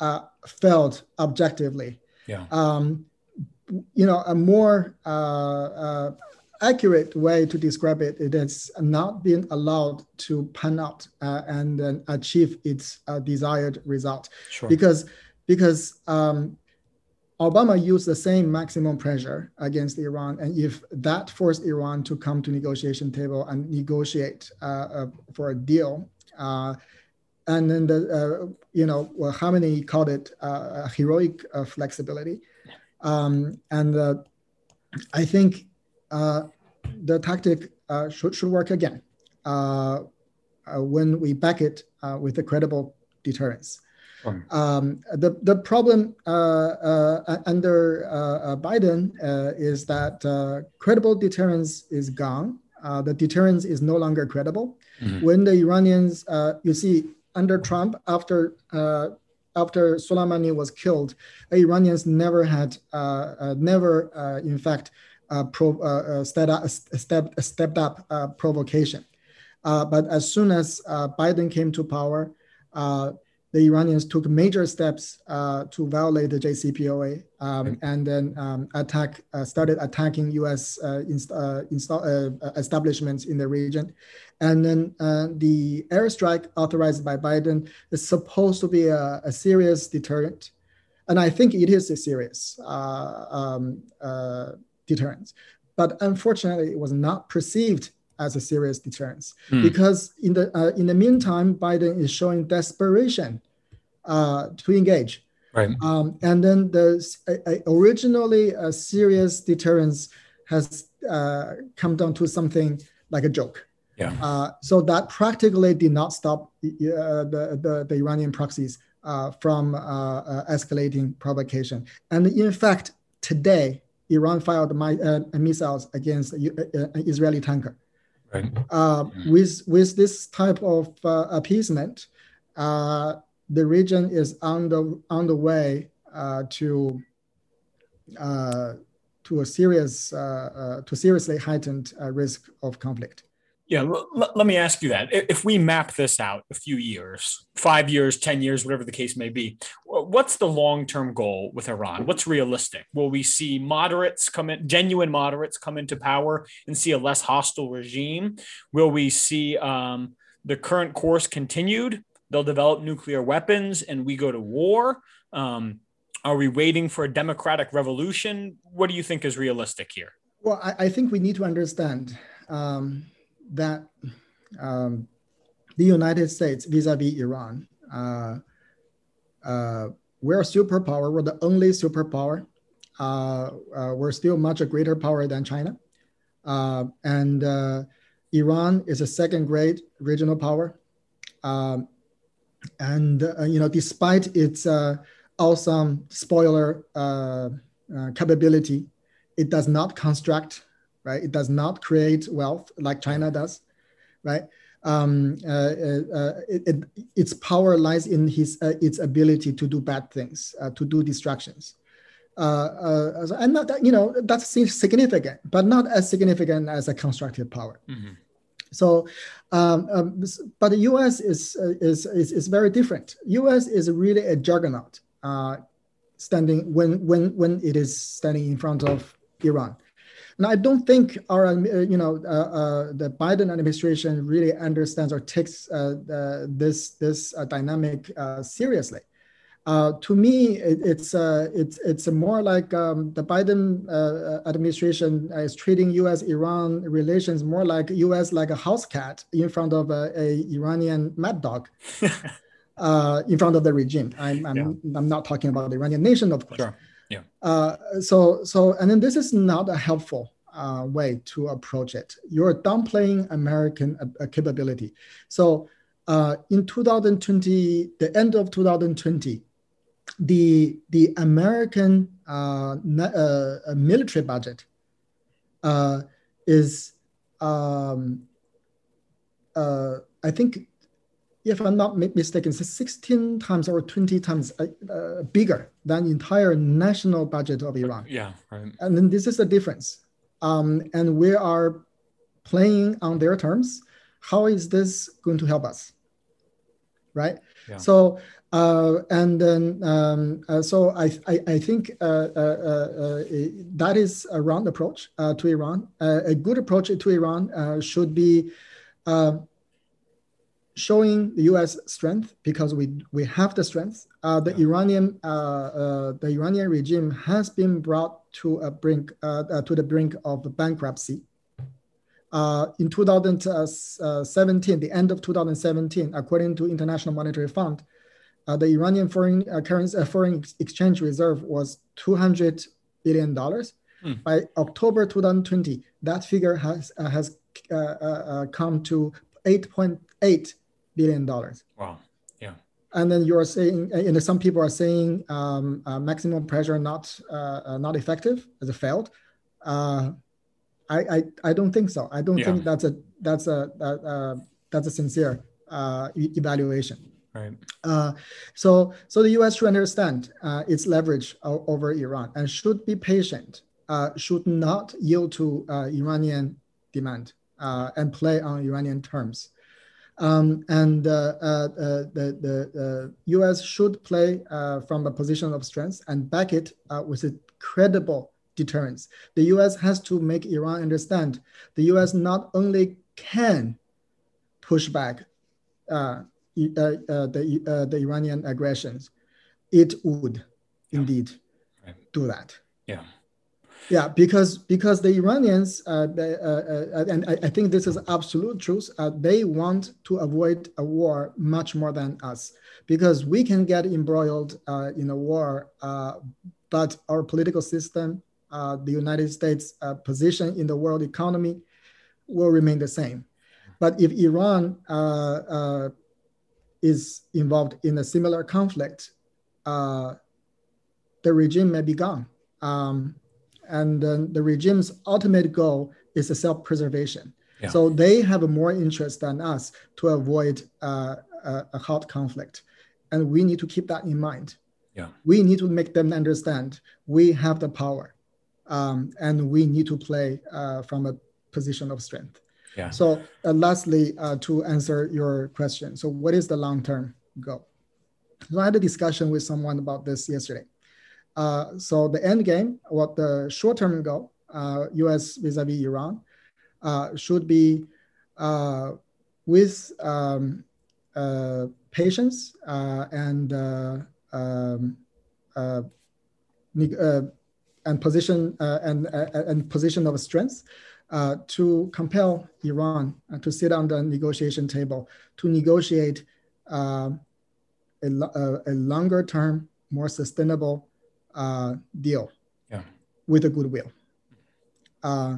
uh, failed objectively. Yeah. Um, you know, a more accurate way to describe it, it has not been allowed to pan out and achieve its desired result. Sure. Because because um, Obama used the same maximum pressure against Iran, and if that forced Iran to come to negotiation table and negotiate uh, uh, for a deal, uh, and then the uh, you know well, Khamenei called it uh, heroic uh, flexibility, um, and I think the tactic should should work again when we back it with a credible deterrence. Um, the the problem uh, uh, under uh, Biden is that credible deterrence is gone. the deterrence is no longer credible. Mm-hmm. When the Iranians, you see, under Trump, after after Soleimani was killed, Iranians never had, uh, uh, never, uh, in fact, pro, stepped up, stepped, stepped up provocation. but as soon as Biden came to power, the Iranians took major steps uh, to violate the JCPOA um, and then um, attack, uh, started attacking U.S. Uh, inst- uh, install, uh, establishments in the region. And then uh, the airstrike authorized by Biden is supposed to be a, a serious deterrent. And I think it is a serious um, deterrent. But unfortunately, it was not perceived as a serious deterrence mm. because in the uh, in the meantime biden is showing desperation uh, to engage. Right. Um, and then the uh, originally a serious deterrence has uh, come down to something like a joke. Yeah. Uh, so that practically did not stop uh, the, the, the iranian proxies from escalating provocation. And in fact today Iran fired my, missiles against an Israeli tanker. Right. Uh, with with this type of uh, appeasement, uh, the region is on the on the way uh, to uh, to a serious uh, to seriously heightened risk of conflict. Yeah, l- let me ask you that. If we map this out a few years, five years, 10 years, whatever the case may be, what's the long term goal with Iran? What's realistic? Will we see moderates come in, genuine moderates come into power and see a less hostile regime? Will we see um, the current course continued? They'll develop nuclear weapons and we go to war. Um, are we waiting for a democratic revolution? What do you think is realistic here? Well, I, I think we need to understand. Um, that um, the United States vis-a-vis Iran, uh, uh, we're a superpower. We're the only superpower. Uh, uh we're still much a greater power than China, uh, and uh, Iran is a second-grade regional power. Um, and you know, despite its awesome spoiler capability, it does not construct right? It does not create wealth like China does, right? Um, uh, uh, uh it, it, its power lies in his uh, its ability to do bad things, uh, to do distractions. Uh, and not that, you know that's significant, but not as significant as a constructive power. Mm-hmm. So, um, um, but the U.S. Is, is is is very different. U.S. is really a juggernaut, standing when when when it is standing in front of Iran. Now, I don't think our, uh, you know, uh, uh, the Biden administration really understands or takes uh, this this uh, dynamic uh, to me, it, it's it's it's more like um, the Biden administration is treating U.S.-Iran relations more like U.S. like a house cat in front of a, a Iranian mad dog. [LAUGHS] in front of the regime, I'm I'm, yeah. I'm not talking about the Iranian nation, of course. Sure. Yeah. Uh, so so and then this is not a helpful uh, way to approach it. You're downplaying American uh, capability. So uh, in 2020, the end of 2020, the the American uh, uh, military budget uh, is, um, uh, I think, if I'm not mistaken, 16 times or 20 times uh, uh, bigger than the entire national budget of Iran. Yeah, right. And then this is the difference. Um, and we are playing on their terms. How is this going to help us? Right? Yeah. So uh, and then, um, uh, so I, I, I think uh, uh, uh, uh that is a wrong approach uh, to Iran. Uh, a good approach to Iran should be showing the U.S. strength because we we have the strength. the yeah. Iranian the Iranian regime has been brought to a brink to the brink of bankruptcy. in 2017, the end of 2017, according to International Monetary Fund, uh, the Iranian foreign uh, currency uh, foreign exchange reserve was 200 billion dollars. Mm. By October 2020, that figure has uh, has uh, uh, come to 8.8 billion dollars. Wow. Yeah. And then you are saying, know, some people are saying um, maximum pressure not not effective as it failed. I, I I don't think so. I don't yeah. think that's a that's a that's a sincere evaluation. Right. Uh, so, so the U.S. should understand uh, its leverage over Iran and should be patient. Uh, should not yield to uh, Iranian demand uh, and play on Iranian terms. Um, and uh, the, the U.S. should play from a position of strength and back it with a credible deterrence. The U.S. has to make Iran understand the U.S. not only can push back uh, uh, Uh, uh, the, uh, the Iranian aggressions, it would yeah. indeed right. do that. Yeah. Yeah, because because the Iranians, uh, they, uh, uh, and I, I, think this is absolute truth, uh, they want to avoid a war much more than us, because we can get embroiled in a war, but our political system, the United States' position in the world economy, will remain the same. But if Iran is involved in a similar conflict, uh, the regime may be gone. Um, and the regime's ultimate goal is self-preservation. Yeah. So they have more interest than us to avoid uh, a, a, hot conflict. And we need to keep that in mind. Yeah. We need to make them understand we have the power um, and we need to play uh, from a position of strength. Yeah. So uh, lastly, uh, to answer your question, so what is the long-term goal? So I had a discussion with someone about this yesterday. Uh, so the end game, what the short-term goal, U.S. Uh, vis-a-vis Iran, uh, should be uh, with um, patience and um, and position and and position of strength uh, to compel Iran uh, to sit on the negotiation table to negotiate uh, a, a, a, longer term, more sustainable uh, deal yeah. with a goodwill. Uh,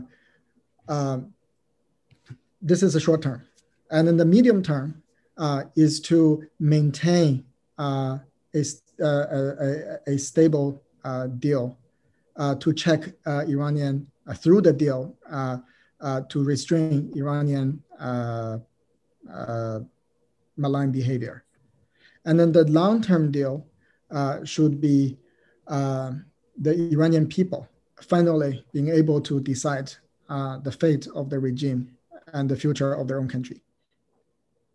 this is a short term. And in the medium term uh, is to maintain a, a, a, stable deal to check Iranian uh, through the deal uh, uh, to restrain Iranian malign behavior. And then the long-term deal should be the Iranian people finally being able to decide the fate of the regime and the future of their own country.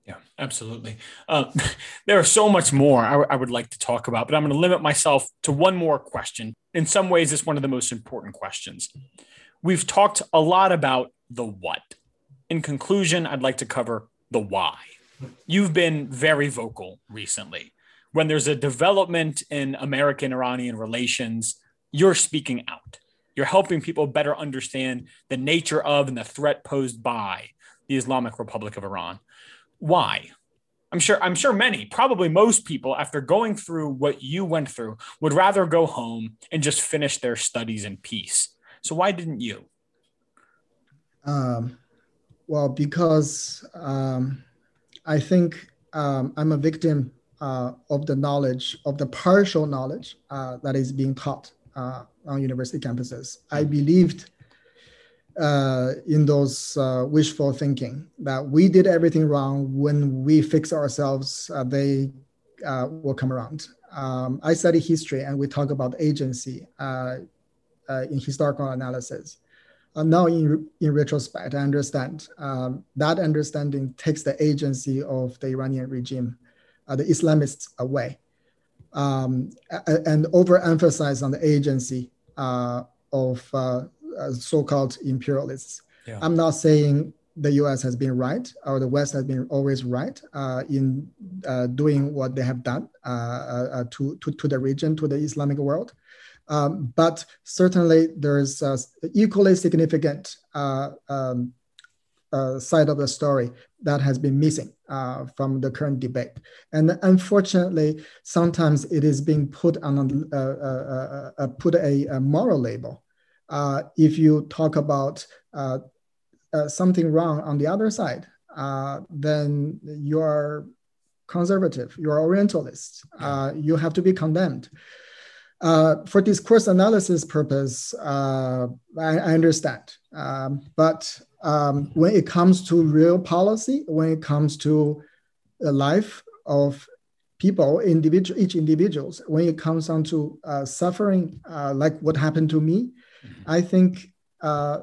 Yeah, absolutely. Uh, [LAUGHS] there are so much more I, I, would like to talk about, but I'm going to limit myself to one more question. In some ways, it's one of the most important questions. We've talked a lot about the what. In conclusion, I'd like to cover the why. You've been very vocal recently. When there's a development in American Iranian relations, you're speaking out. You're helping people better understand the nature of and the threat posed by the Islamic Republic of Iran. Why? I'm sure I'm sure many, probably most people after going through what you went through would rather go home and just finish their studies in peace. So why didn't you? Um, well, because um, I think um, I'm a victim uh, of the knowledge, of the partial knowledge uh, that is being taught uh, on university campuses. I believed uh, in those uh, wishful thinking that we did everything wrong. When we fix ourselves, uh, they uh, will come around. Um, I study history and we talk about agency uh, uh, in historical analysis. now, in, in retrospect, I understand um, that understanding takes the agency of the Iranian regime, the Islamists, away. Um, and overemphasize on the agency of uh, so-called imperialists. Yeah. I'm not saying the U.S. has been right or the West has been always right uh, in uh, doing what they have done uh, uh, uh, to, to, to the region, to the Islamic world. Um, but certainly there's an equally significant um, side of the story that has been missing from the current debate. And unfortunately, sometimes it is being put on a, put a, a moral label uh, if you talk about uh, uh, something wrong on the other side, uh, then you are conservative, you are Orientalist, uh, you have to be condemned. For discourse analysis purpose, I, I, understand. Um, but um, when it comes to real policy, when it comes to the life of people, individual, each individuals, when it comes down to uh, suffering, uh, like what happened to me, I think uh,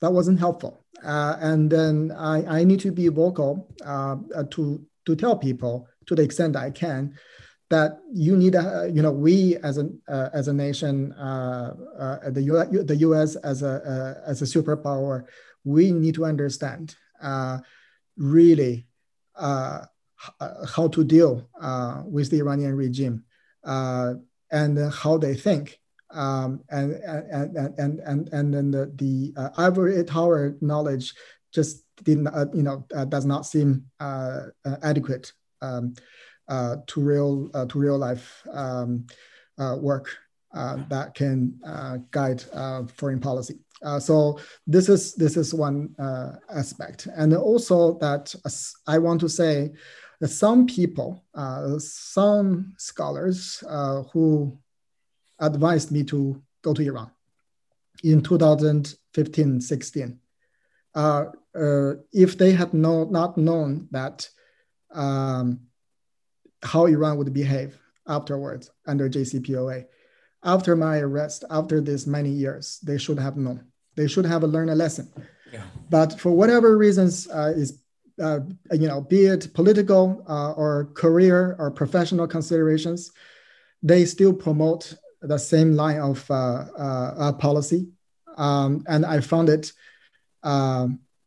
that wasn't helpful. Uh, and then I, I need to be vocal uh, to, to tell people to the extent I can that you need a, you know, we as a, uh, as a nation, uh, uh, the, U- the US as a, as a superpower, we need to understand really how to deal with the Iranian regime and how they think um, and, and, and, and, and then the, the uh, ivory tower knowledge just didn't, uh, you know, uh, does not seem uh, uh, adequate um, uh, Uh, to real uh, to real life um, uh, work that can guide foreign policy. so this is this is one aspect, and also that I want to say that some people, some scholars who advised me to go to Iran in 2015 16. Uh, uh, if they had no, not known that um, how Iran would behave afterwards under JCPOA, after my arrest, after this many years, they should have known. They should have learned a lesson. Yeah. But for whatever reasons, uh, is uh, you know, be it political uh, or career or professional considerations, they still promote the same line of uh, uh, policy, um, and I found it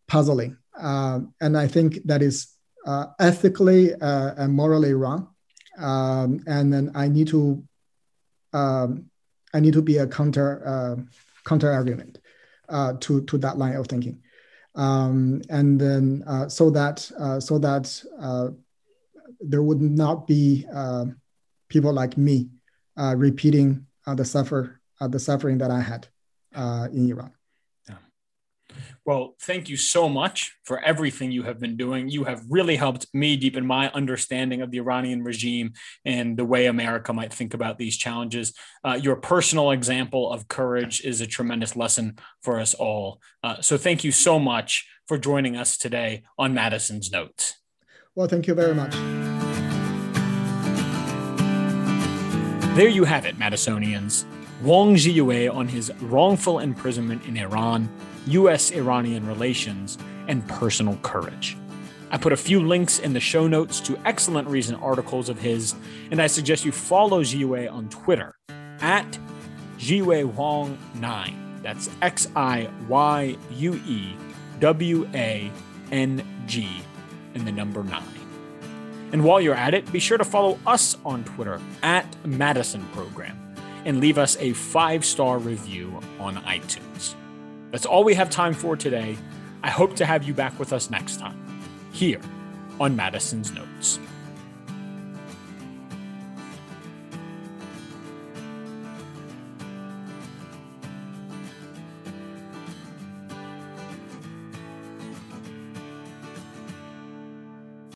puzzling. Um, and I think that is uh, ethically and morally wrong. Um, and then I need to um, I need to be a counter uh, counter argument uh, to to that line of thinking, um, and then uh, so that so that there would not be people like me uh, repeating uh, the suffer uh, the suffering that I had uh, in Iran. Well, thank you so much for everything you have been doing. You have really helped me deepen my understanding of the Iranian regime and the way America might think about these challenges. Uh, your personal example of courage is a tremendous lesson for us all. Uh, so, thank you so much for joining us today on Madison's Notes. Well, thank you very much. There you have it, Madisonians. Wang Xiyue on his wrongful imprisonment in Iran, US Iranian relations, and personal courage. I put a few links in the show notes to excellent recent articles of his, and I suggest you follow Xiyue on Twitter at Xiyue Wang 9. That's X I Y U E W A N G and the number 9. And while you're at it, be sure to follow us on Twitter at Madison Program and leave us a five star review on iTunes. That's all we have time for today. I hope to have you back with us next time, here on Madison's Notes.